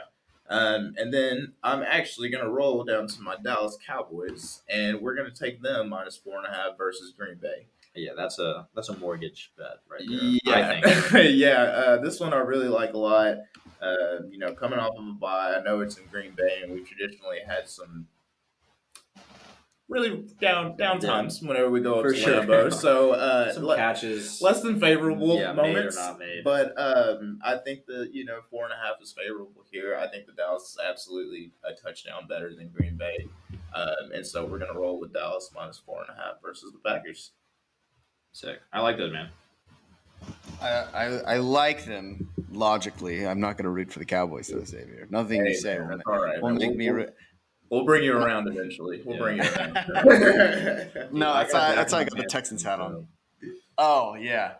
Um, and then I'm actually going to roll down to my Dallas Cowboys, and we're going to take them minus four and a half versus Green Bay. Yeah. That's a that's a mortgage bet right there. Yeah, I think. yeah. Uh, this one I really like a lot. Uh, you know, coming off of a bye, I know it's in Green Bay, and we traditionally had some really down down Yeah. times whenever we go up For to sure. Lambeau. So uh, Some le- catches. less than favorable yeah, moments. not made. But um, I think that you know four and a half is favorable here. I think that Dallas is absolutely a touchdown better than Green Bay, um, and so we're gonna roll with Dallas minus four and a half versus the Packers. Sick. I like those, man. I, I, I like them logically. I'm not going to root for the Cowboys though, Xavier. Nothing Hey, you say man, will, that's all right. will make We'll- me. we'll- Re- We'll bring you around eventually. We'll Yeah. bring you around. no, that's I how, that's how I got the Texans hat on. Oh yeah,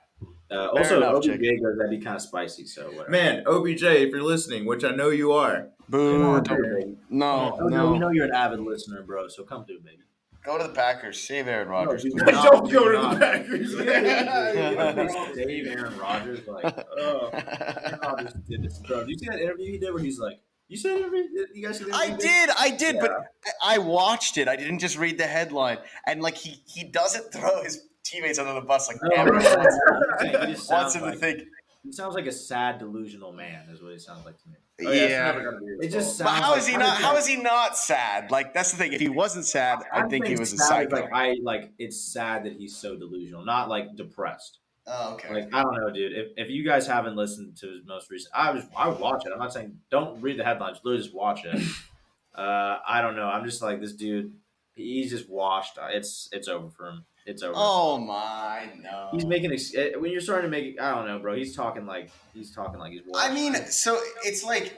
Uh, also, enough, OBJ Jake. goes that'd be kind of spicy. So whatever. Man, OBJ, if you're listening, which I know you are, boo! Come on. No, Oh, no, we know you're an avid listener, bro. So come through, baby. Go to the Packers. Save Aaron Rodgers. No, dude, please. no, Don't go dude, to the not. Packers. Dave Aaron Rodgers, like, oh, Aaron Rodgers did this, bro. Did you see that interview he did where he's like, "You said interview? You guys see that?" I did, I did, but Yeah. I I watched it. I didn't just read the headline. And like he he doesn't throw his teammates under the bus like No, everyone no, wants, no, I'm saying he wants him like, to think. He sounds like a sad, delusional man. Is what he sounds like to me. Oh, yeah, it's yeah. never gonna be It just fault. But sounds how like- is he not? does How that- is he not sad? Like that's the thing. If he wasn't sad, I I'm think he was a sad psycho. Like I like it's sad that he's so delusional, not like depressed. oh, okay. Like I don't know, dude. If, if you guys haven't listened to his most recent, I was I would watch it. I'm not saying don't read the headlines. Literally just watch it. uh, I don't know. I'm just like this dude. He's just washed. It's it's over for him. It's over. oh my no. He's making ex- eh, when you're starting to make. I don't know, bro. He's talking like he's talking like he's. Washed. I mean, so it's like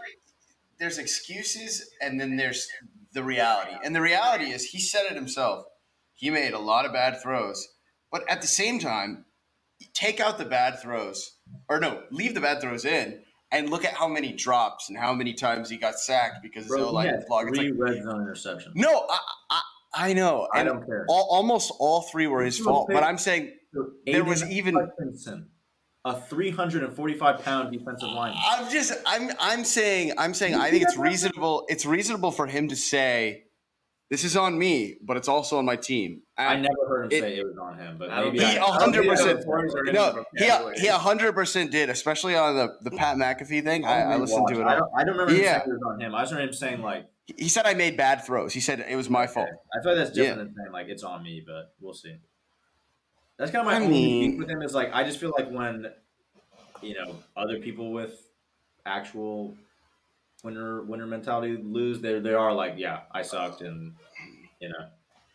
there's excuses and then there's the reality. And the reality is he said it himself. He made a lot of bad throws. But at the same time, take out the bad throws or no, leave the bad throws in and look at how many drops and how many times he got sacked because bro, line had vlog. It's like red zone interceptions. no, I, I I know. I And don't care. all, almost all three were his fault. But. I'm saying there was even- Hutchinson, a 345 pound defensive lineman. I'm just I'm I'm saying I'm saying I think it's reasonable it's reasonable for him to say this is on me, but it's also on my team. I And never heard him It- say it was on him, but maybe He hundred percent- No, no, he he a hundred percent did, especially on the the Pat McAfee thing. I, I listened to it. I don't, I don't remember him Yeah. saying it was on him. I just remember him saying like, He said I made bad throws. He said it was my fault. I feel like that's different than saying like it's on me, but we'll see. That's kind of my I only mean- with him is like I just feel like when you know other people with actual winner winner mentality lose, they they are like, yeah, I sucked, and you know,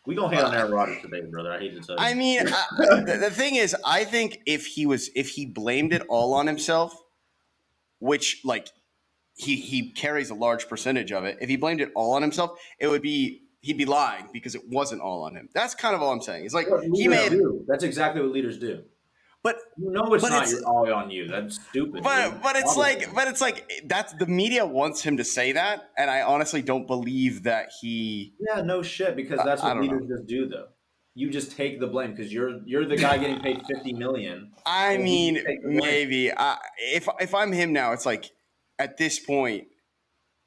we gonna hate on Aaron Rodgers today, brother. I hate to tell you. I mean, I, the, the thing is, I think if he was, if he blamed it all on himself, which like he he carries a large percentage of it. If he blamed it all on himself, it would be he'd be lying because it wasn't all on him. That's kind of all I'm saying. It's like he made, do. That's exactly what leaders do. but You know it's not it's- all on you. That's stupid. but dude. but it's Obviously. like but it's like that's the media wants him to say that, and I honestly don't believe that he. yeah, no shit, because that's I what leaders just do, though. You just take the blame because you're you're the guy getting paid fifty million. I mean, can take the blame. maybe I, if if I'm him now, it's like at this point,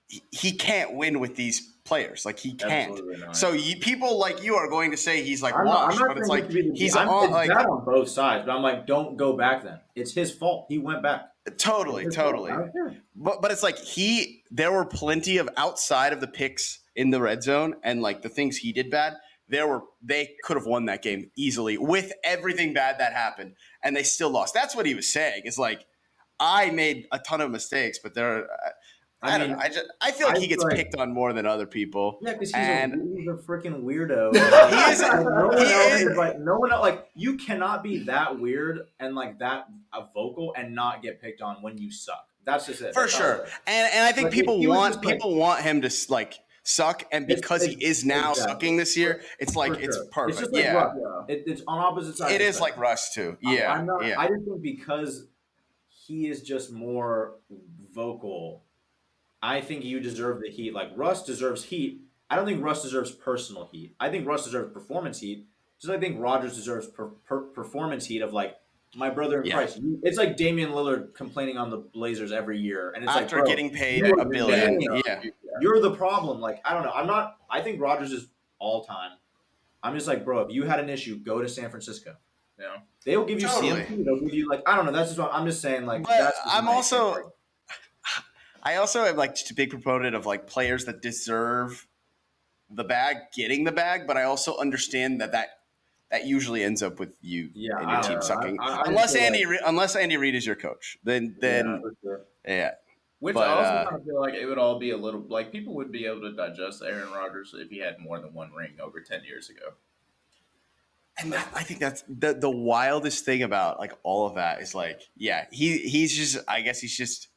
he, he can't win with these players. Like he can't. So you, people like you are going to say he's like I'm not, I'm washed, but it's like it to be the- he's I'm, on like on both sides, but I'm like, don't go back. Then it's his fault. He went back. totally, It's his fault. totally. I don't care. But but it's like he there were plenty of outside of the picks in the red zone and like the things he did bad. There were they could have won that game easily with everything bad that happened, and they still lost. That's what he was saying. It's like I made a ton of mistakes, but there. Are, I, I don't mean, know. I just I feel like I he gets like- picked on more than other people. Yeah, because he's, And- a, he's a freaking weirdo. He is no one else is- like no one else. Like you cannot be that weird and like that vocal and not get picked on when you suck. That's just it. For That's sure. it. And and I think Like, people want like- people want him to like suck, and It's- because he is now exactly. sucking this year, it's like For it's perfect. It's just like yeah, Russ. It, it's on opposite sides. It is like. Russ too. I'm- Yeah, I'm not, yeah. I just think because he is just more vocal, I think you deserve the heat. Like Russ deserves heat. I don't think Russ deserves personal heat. I think Russ deserves performance heat. Just I think Rodgers deserves per, per, performance heat of like my brother in Yeah. Christ. It's like Damian Lillard complaining on the Blazers every year, and it's After like bro, getting paid a billion, banging. yeah. you're the problem. Like I don't know. I'm not. I think Rodgers is all time. I'm just like, bro. If you had an issue, go to San Francisco. Yeah. They'll give you Totally. CMP. They'll give you like I don't know. That's just what I'm just saying. Like, But that's I'm also- opinion. I also am like just a big proponent of like players that deserve the bag getting the bag, but I also understand that that that usually ends up with you Yeah, and your don't team know. sucking. I- I- I unless feel Andy, like- unless Andy Reid is your coach, then then Yeah, sure. yeah. Which But, I also uh, kind of feel like it would all be a little like people would be able to digest Aaron Rodgers if he had more than one ring over ten years ago. And that, I think that's the the wildest thing about like all of that is like, yeah, he he's just I guess he's just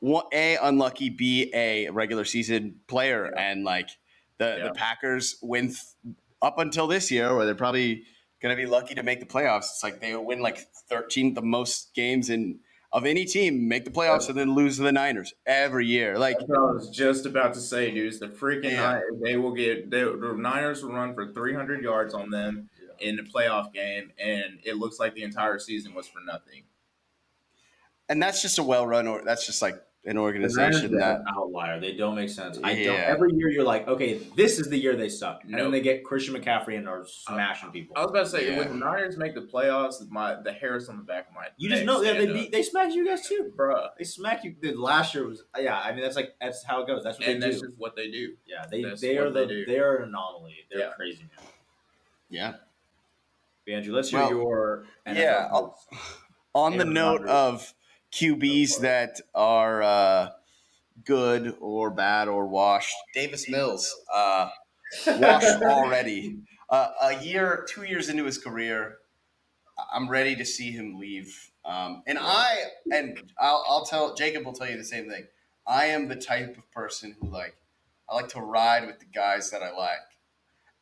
one a unlucky, b a regular season player, and like the Yeah. the Packers win th- up until this year, where they're probably going to be lucky to make the playoffs. It's like they win like thirteen the most games in of any team, make the playoffs, and then lose to the Niners every year. Like That's what I was just about to say, dude. is The freaking Yeah. Ni- they will get they, the Niners will run for 300 yards on them in the playoff game, and it looks like the entire season was for nothing. and that's just a well run or that's just like an organization are that outlier. They don't make sense. I don't. Every year you're like, okay, this is the year they suck, and No. then they get Christian McCaffrey and are smashing people. I was about to say Yeah. when the Niners make the playoffs, my the hairs on the back of my You just know, yeah, they beat, they smacked you guys too. bro. They smack you. The last year was, yeah. I mean, that's like that's how it goes. That's what and they that's do. just what they do. yeah, they that's they are the they they are an anomaly. They're Yeah. crazy man. yeah. But Andrew, let's hear Well, your NFL yeah, I'll- picks. on the note Rodgers. of QBs that are uh, good or bad or washed, Davis Mills uh, washed already. Uh, a year, two years into his career, I'm ready to see him leave. Um, and I and I'll, I'll tell Jacob will tell you the same thing. I am the type of person who like I like to ride with the guys that I like,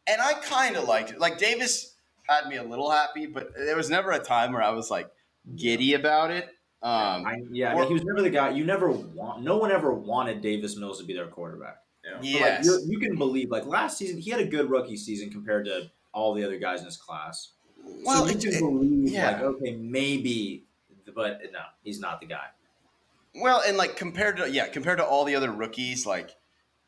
and I kind of liked it. Like Davis had me a little happy, but there was never a time where I was like giddy about it. Um, I, yeah, I mean, he was never the guy. You never want. No one ever wanted Davis Mills to be their quarterback. Yeah. But, yes, like, you're- you can believe. Like last season, he had a good rookie season compared to all the other guys in his class. well, so you it- can it- believe, yeah. like, okay, maybe, but no, he's not the guy. well, and like compared to yeah, compared to all the other rookies, like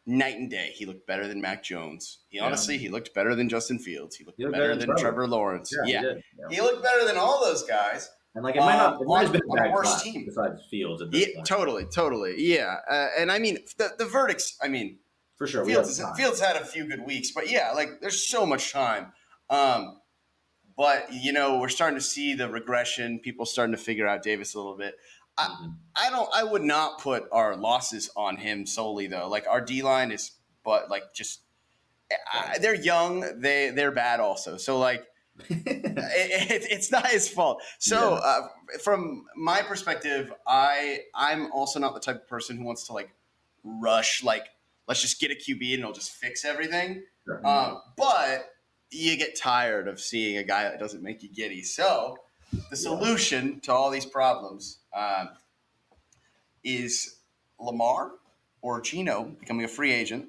night and day. He looked better than Mac Jones. He Yeah. honestly, he looked better than Justin Fields. He looked, He looked better, better than Trevor, Trevor. Lawrence. he Yeah, did, yeah. he looked better than all those guys. And like it might not, it might have Um, been a on- on a bad worse team. besides Fields at this Yeah, point. totally, totally. Yeah, uh, and I mean the the verdicts. I mean, For sure. Fields. Fields had a few good weeks, but yeah, like there's so much time. Um, but you know, we're starting to see the regression. People starting to figure out Davis a little bit. Mhm. I don't. I would not put our losses on him solely though. Like our D line is, but like just I, they're young. They they're bad also. So like it, it, it's not his fault. So Yeah. uh, from my perspective, I I'm also not the type of person who wants to like rush like let's just get a QB and it'll just fix everything. Sure. Um, but you get tired of seeing a guy that doesn't make you giddy. So the solution to all these problems um, is Lamar or Geno becoming a free agent.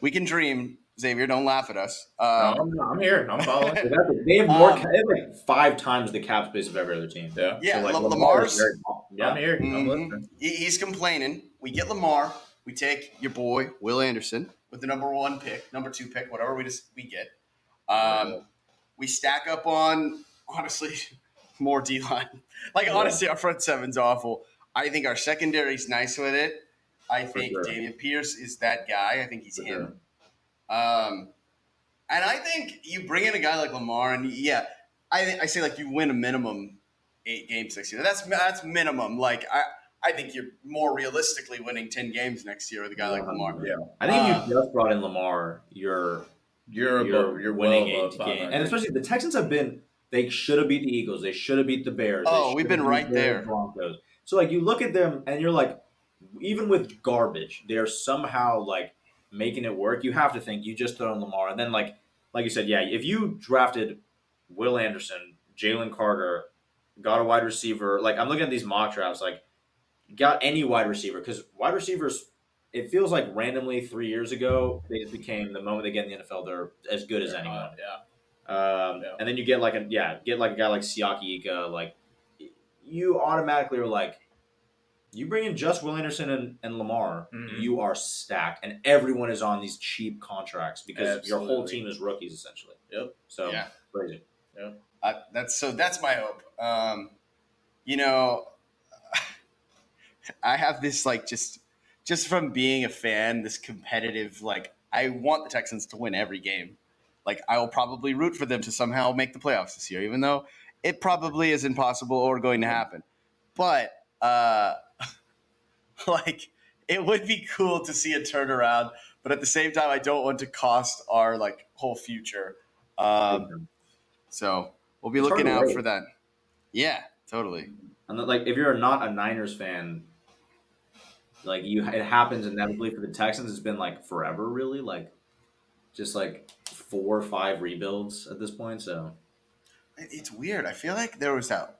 We can dream, Xavier. Don't laugh at us. No, Um, I'm, I'm here. I'm following. They have- more. Um, they have like five times the cap space of every other team. yeah. yeah, like, La- Lamar Lamar's very. Yeah, I'm here. I'm Mhm. He- He's complaining. We get Lamar. We take your boy Will Anderson with the number one pick, number two pick, whatever we just we get. Um, we stack up on honestly more D line. Like Yeah. honestly, our front seven's awful. I think our secondary's nice with it. I think sure. Dameon Pierce is that guy. I think he's For him. Um, and I think you bring in a guy like Lamar, and yeah, I I say like you win a minimum eight games next year. That's that's minimum. Like I, I think you're more realistically winning ten games next year with a guy like Lamar. Yeah. I think Uh, if you just brought in Lamar, you're You're you're, above, you're winning well eight games, and especially the Texans have been. They should have beat the Eagles. They should have beat the Bears. Oh, we've been right the there. Broncos. So like you look at them and you're like, even with garbage, they're somehow like making it work. You have to think you just throw in Lamar, and then like like you said, yeah, if you drafted Will Anderson, Jalen Carter, got a wide receiver, like I'm looking at these mock drafts, like got any wide receiver because wide receivers. It feels like randomly three years ago they just became the moment they get in the NFL they're as good as They're anyone. hot, Yeah. Um, Yeah. And then you get like a yeah, get like a guy like Siaki Ika, like you automatically are like, you bring in just Will Anderson and, and Lamar, Mhm. you are stacked, and everyone is on these cheap contracts because your whole team is rookies essentially. Yep. So Yeah. crazy. Uh, that's so. That's my hope. Um, you know, I have this like just just from being a fan, this competitive like I want the Texans to win every game. Like I will probably root for them to somehow make the playoffs this year, even though it probably is impossible or going to happen. But uh, like it would be cool to see a turnaround. But at the same time, I don't want to cost our like whole future. Um, so we'll be It's looking out wait. for that. Yeah, totally. and like if you're not a Niners fan, like you, it happens inevitably for the Texans. It's been like forever, really, like just like four or five rebuilds at this point. So It's weird. I feel like there was that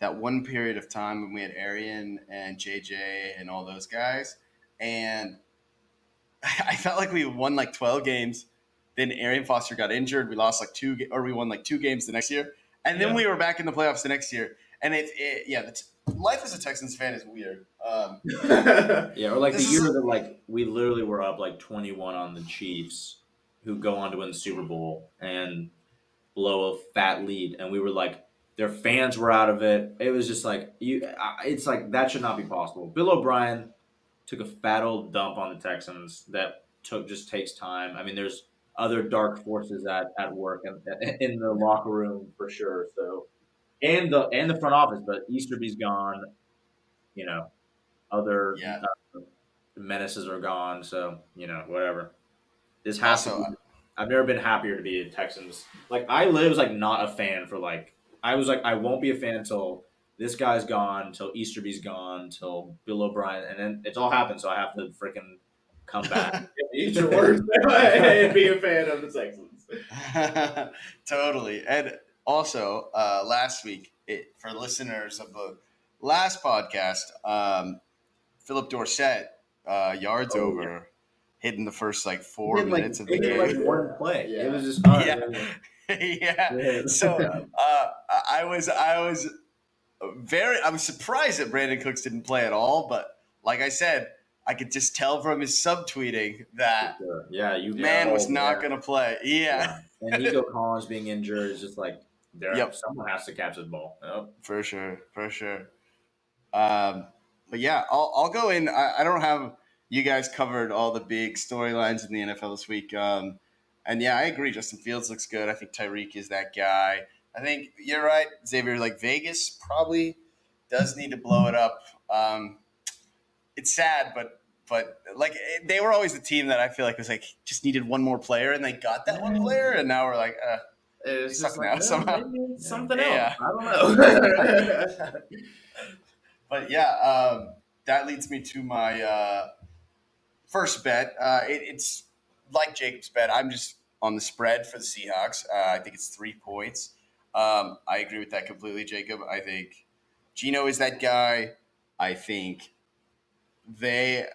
that one period of time when we had Arian and JJ and all those guys, and I felt like we won like twelve games. Then Arian Foster got injured. We lost like two, or we won like two games the next year, and then Yeah. we were back in the playoffs the next year. And it, it yeah, the t- life as a Texans fan is weird. Um, Yeah, or like This the is- year that like we literally were up like twenty one on the Chiefs, who go on to win the Super Bowl and blow a fat lead, and we were like, their fans were out of it. It was just like you. It's like that should not be possible. Bill O'Brien took a fat old dump on the Texans that took just takes time. I mean, there's other dark forces at, at work in, in the locker room for sure. So, and the and the front office, but Easterby's gone. You know, other Yeah. uh, menaces are gone. So you know, whatever. This has Also, to. Be, I've never been happier to be a Texans. Like I live like not a fan for like I was like I won't be a fan until this guy's gone, until Easterby's gone, until Bill O'Brien, and then it's all happened. So I have to freaking come back. Eat your words and be a fan of the Texans. totally. And also, uh, last week, it, for listeners of the last podcast, um, Phillip Dorsett, uh, yards Oh, over, hitting the first like four It did, like, minutes of the it did, like game. one play. Yeah. It was just uh, Yeah. yeah. Yeah. So uh, I was, I was very, I was surprised that Brandin Cooks didn't play at all. But like I said, I could just tell from his subtweeting that Yeah, you man was not yeah. going to play. Yeah, Yeah. And Nico Collins being injured is just like there. Yep. Someone has to catch the ball. Yep. for sure, for sure. Um, but yeah, I'll, I'll go in. I, I don't have you guys covered all the big storylines in the NFL this week. Um, and yeah, I agree. Justin Fields looks good. I think Tyreek is that guy. I think you're right, Xavier. Like Vegas probably does need to blow it up. Um, it's sad, but but like they were always the team that I feel like was like just needed one more player, and they got that one player, and now we're like, uh, It's Suck just now, like, somehow. it's something Yeah. else. I don't know. But yeah, um, that leads me to my uh, first bet. Uh, it, it's like Jacob's bet. I'm just on the spread for the Seahawks. Uh, I think it's three points. Um, I agree with that completely, Jacob. I think Geno is that guy. I think they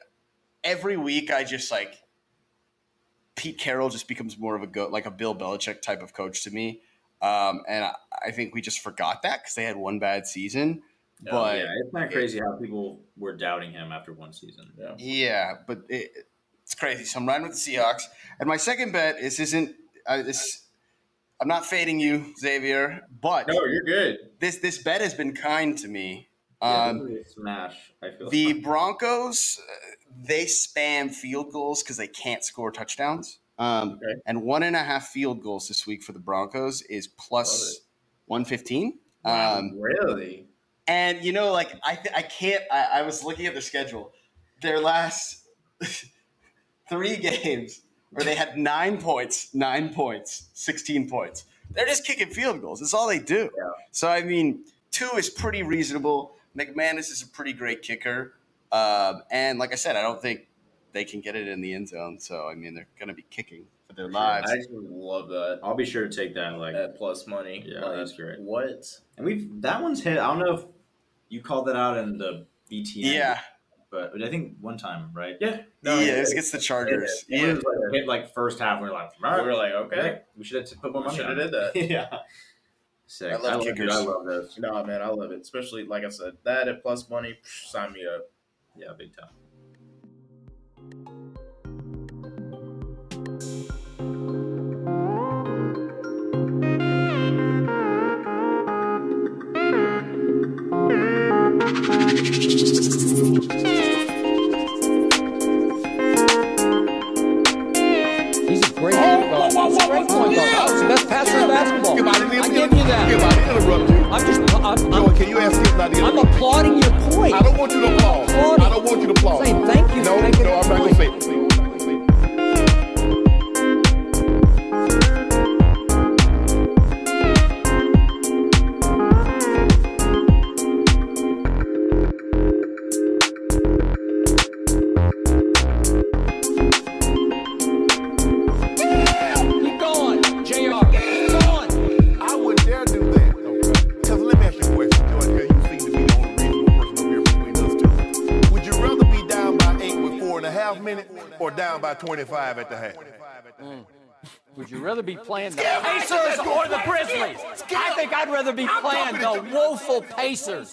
every week. I just like Pete Carroll just becomes more of a go like a Bill Belichick type of coach to me. Um, and I, I think we just forgot that because they had one bad season. But yeah, it's kind of crazy how people were doubting him after one season. Yeah. Yeah, but it, it's crazy. So I'm riding with the Seahawks, and my second bet is isn't uh, this. I'm not fading you, Xavier, but no, you're good. this this bet has been kind to me. Yeah, Um, this smash. I feel the Broncos, uh, they spam field goals because they can't score touchdowns. Um, Okay. And one and a half field goals this week for the Broncos is Love plus it. 115. Wow, Um, really? And you know, like I, th- I can't. I, I was looking at their schedule. Their last three games, where they had nine points, nine points, sixteen points. They're just kicking field goals. That's all they do. Yeah. So I mean, two is pretty reasonable. McManus is a pretty great kicker, um, and like I said, I don't think they can get it in the end zone. So I mean, they're going to be kicking for their lives. I actually love that. I'll be sure to take that. Like, That plus money. Yeah, Like, that's great. What? and we've that one's hit. I don't know if you called that out in the BTN. yeah, but I think one time, right? Yeah. No, yeah, it- it's against the Chargers. It, Yeah. was like, hit like first half. We were like, all right, We were like, okay. we should have put more We money. should have it. did that. yeah. Sick. I love dude, kickers. I love this. No, man, I love it. Especially like I said, that at plus money, psh, sign me up. Yeah, big time. He's a great oh, point guard. He's a great point guard. He's the best passer in basketball. I didn't I even- give you that. I didn't interrupt you. I'm just, I'm, I'm, can you ask Skip not to I'm applauding your point. I don't want you to applaud. I don't want you to applaud. Saying thank you No, no, I'm not gonna say 25 at the half? Mm-hmm. Would you rather be playing the Pacers or the Grizzlies? I think I'd rather be playing the woeful Pacers.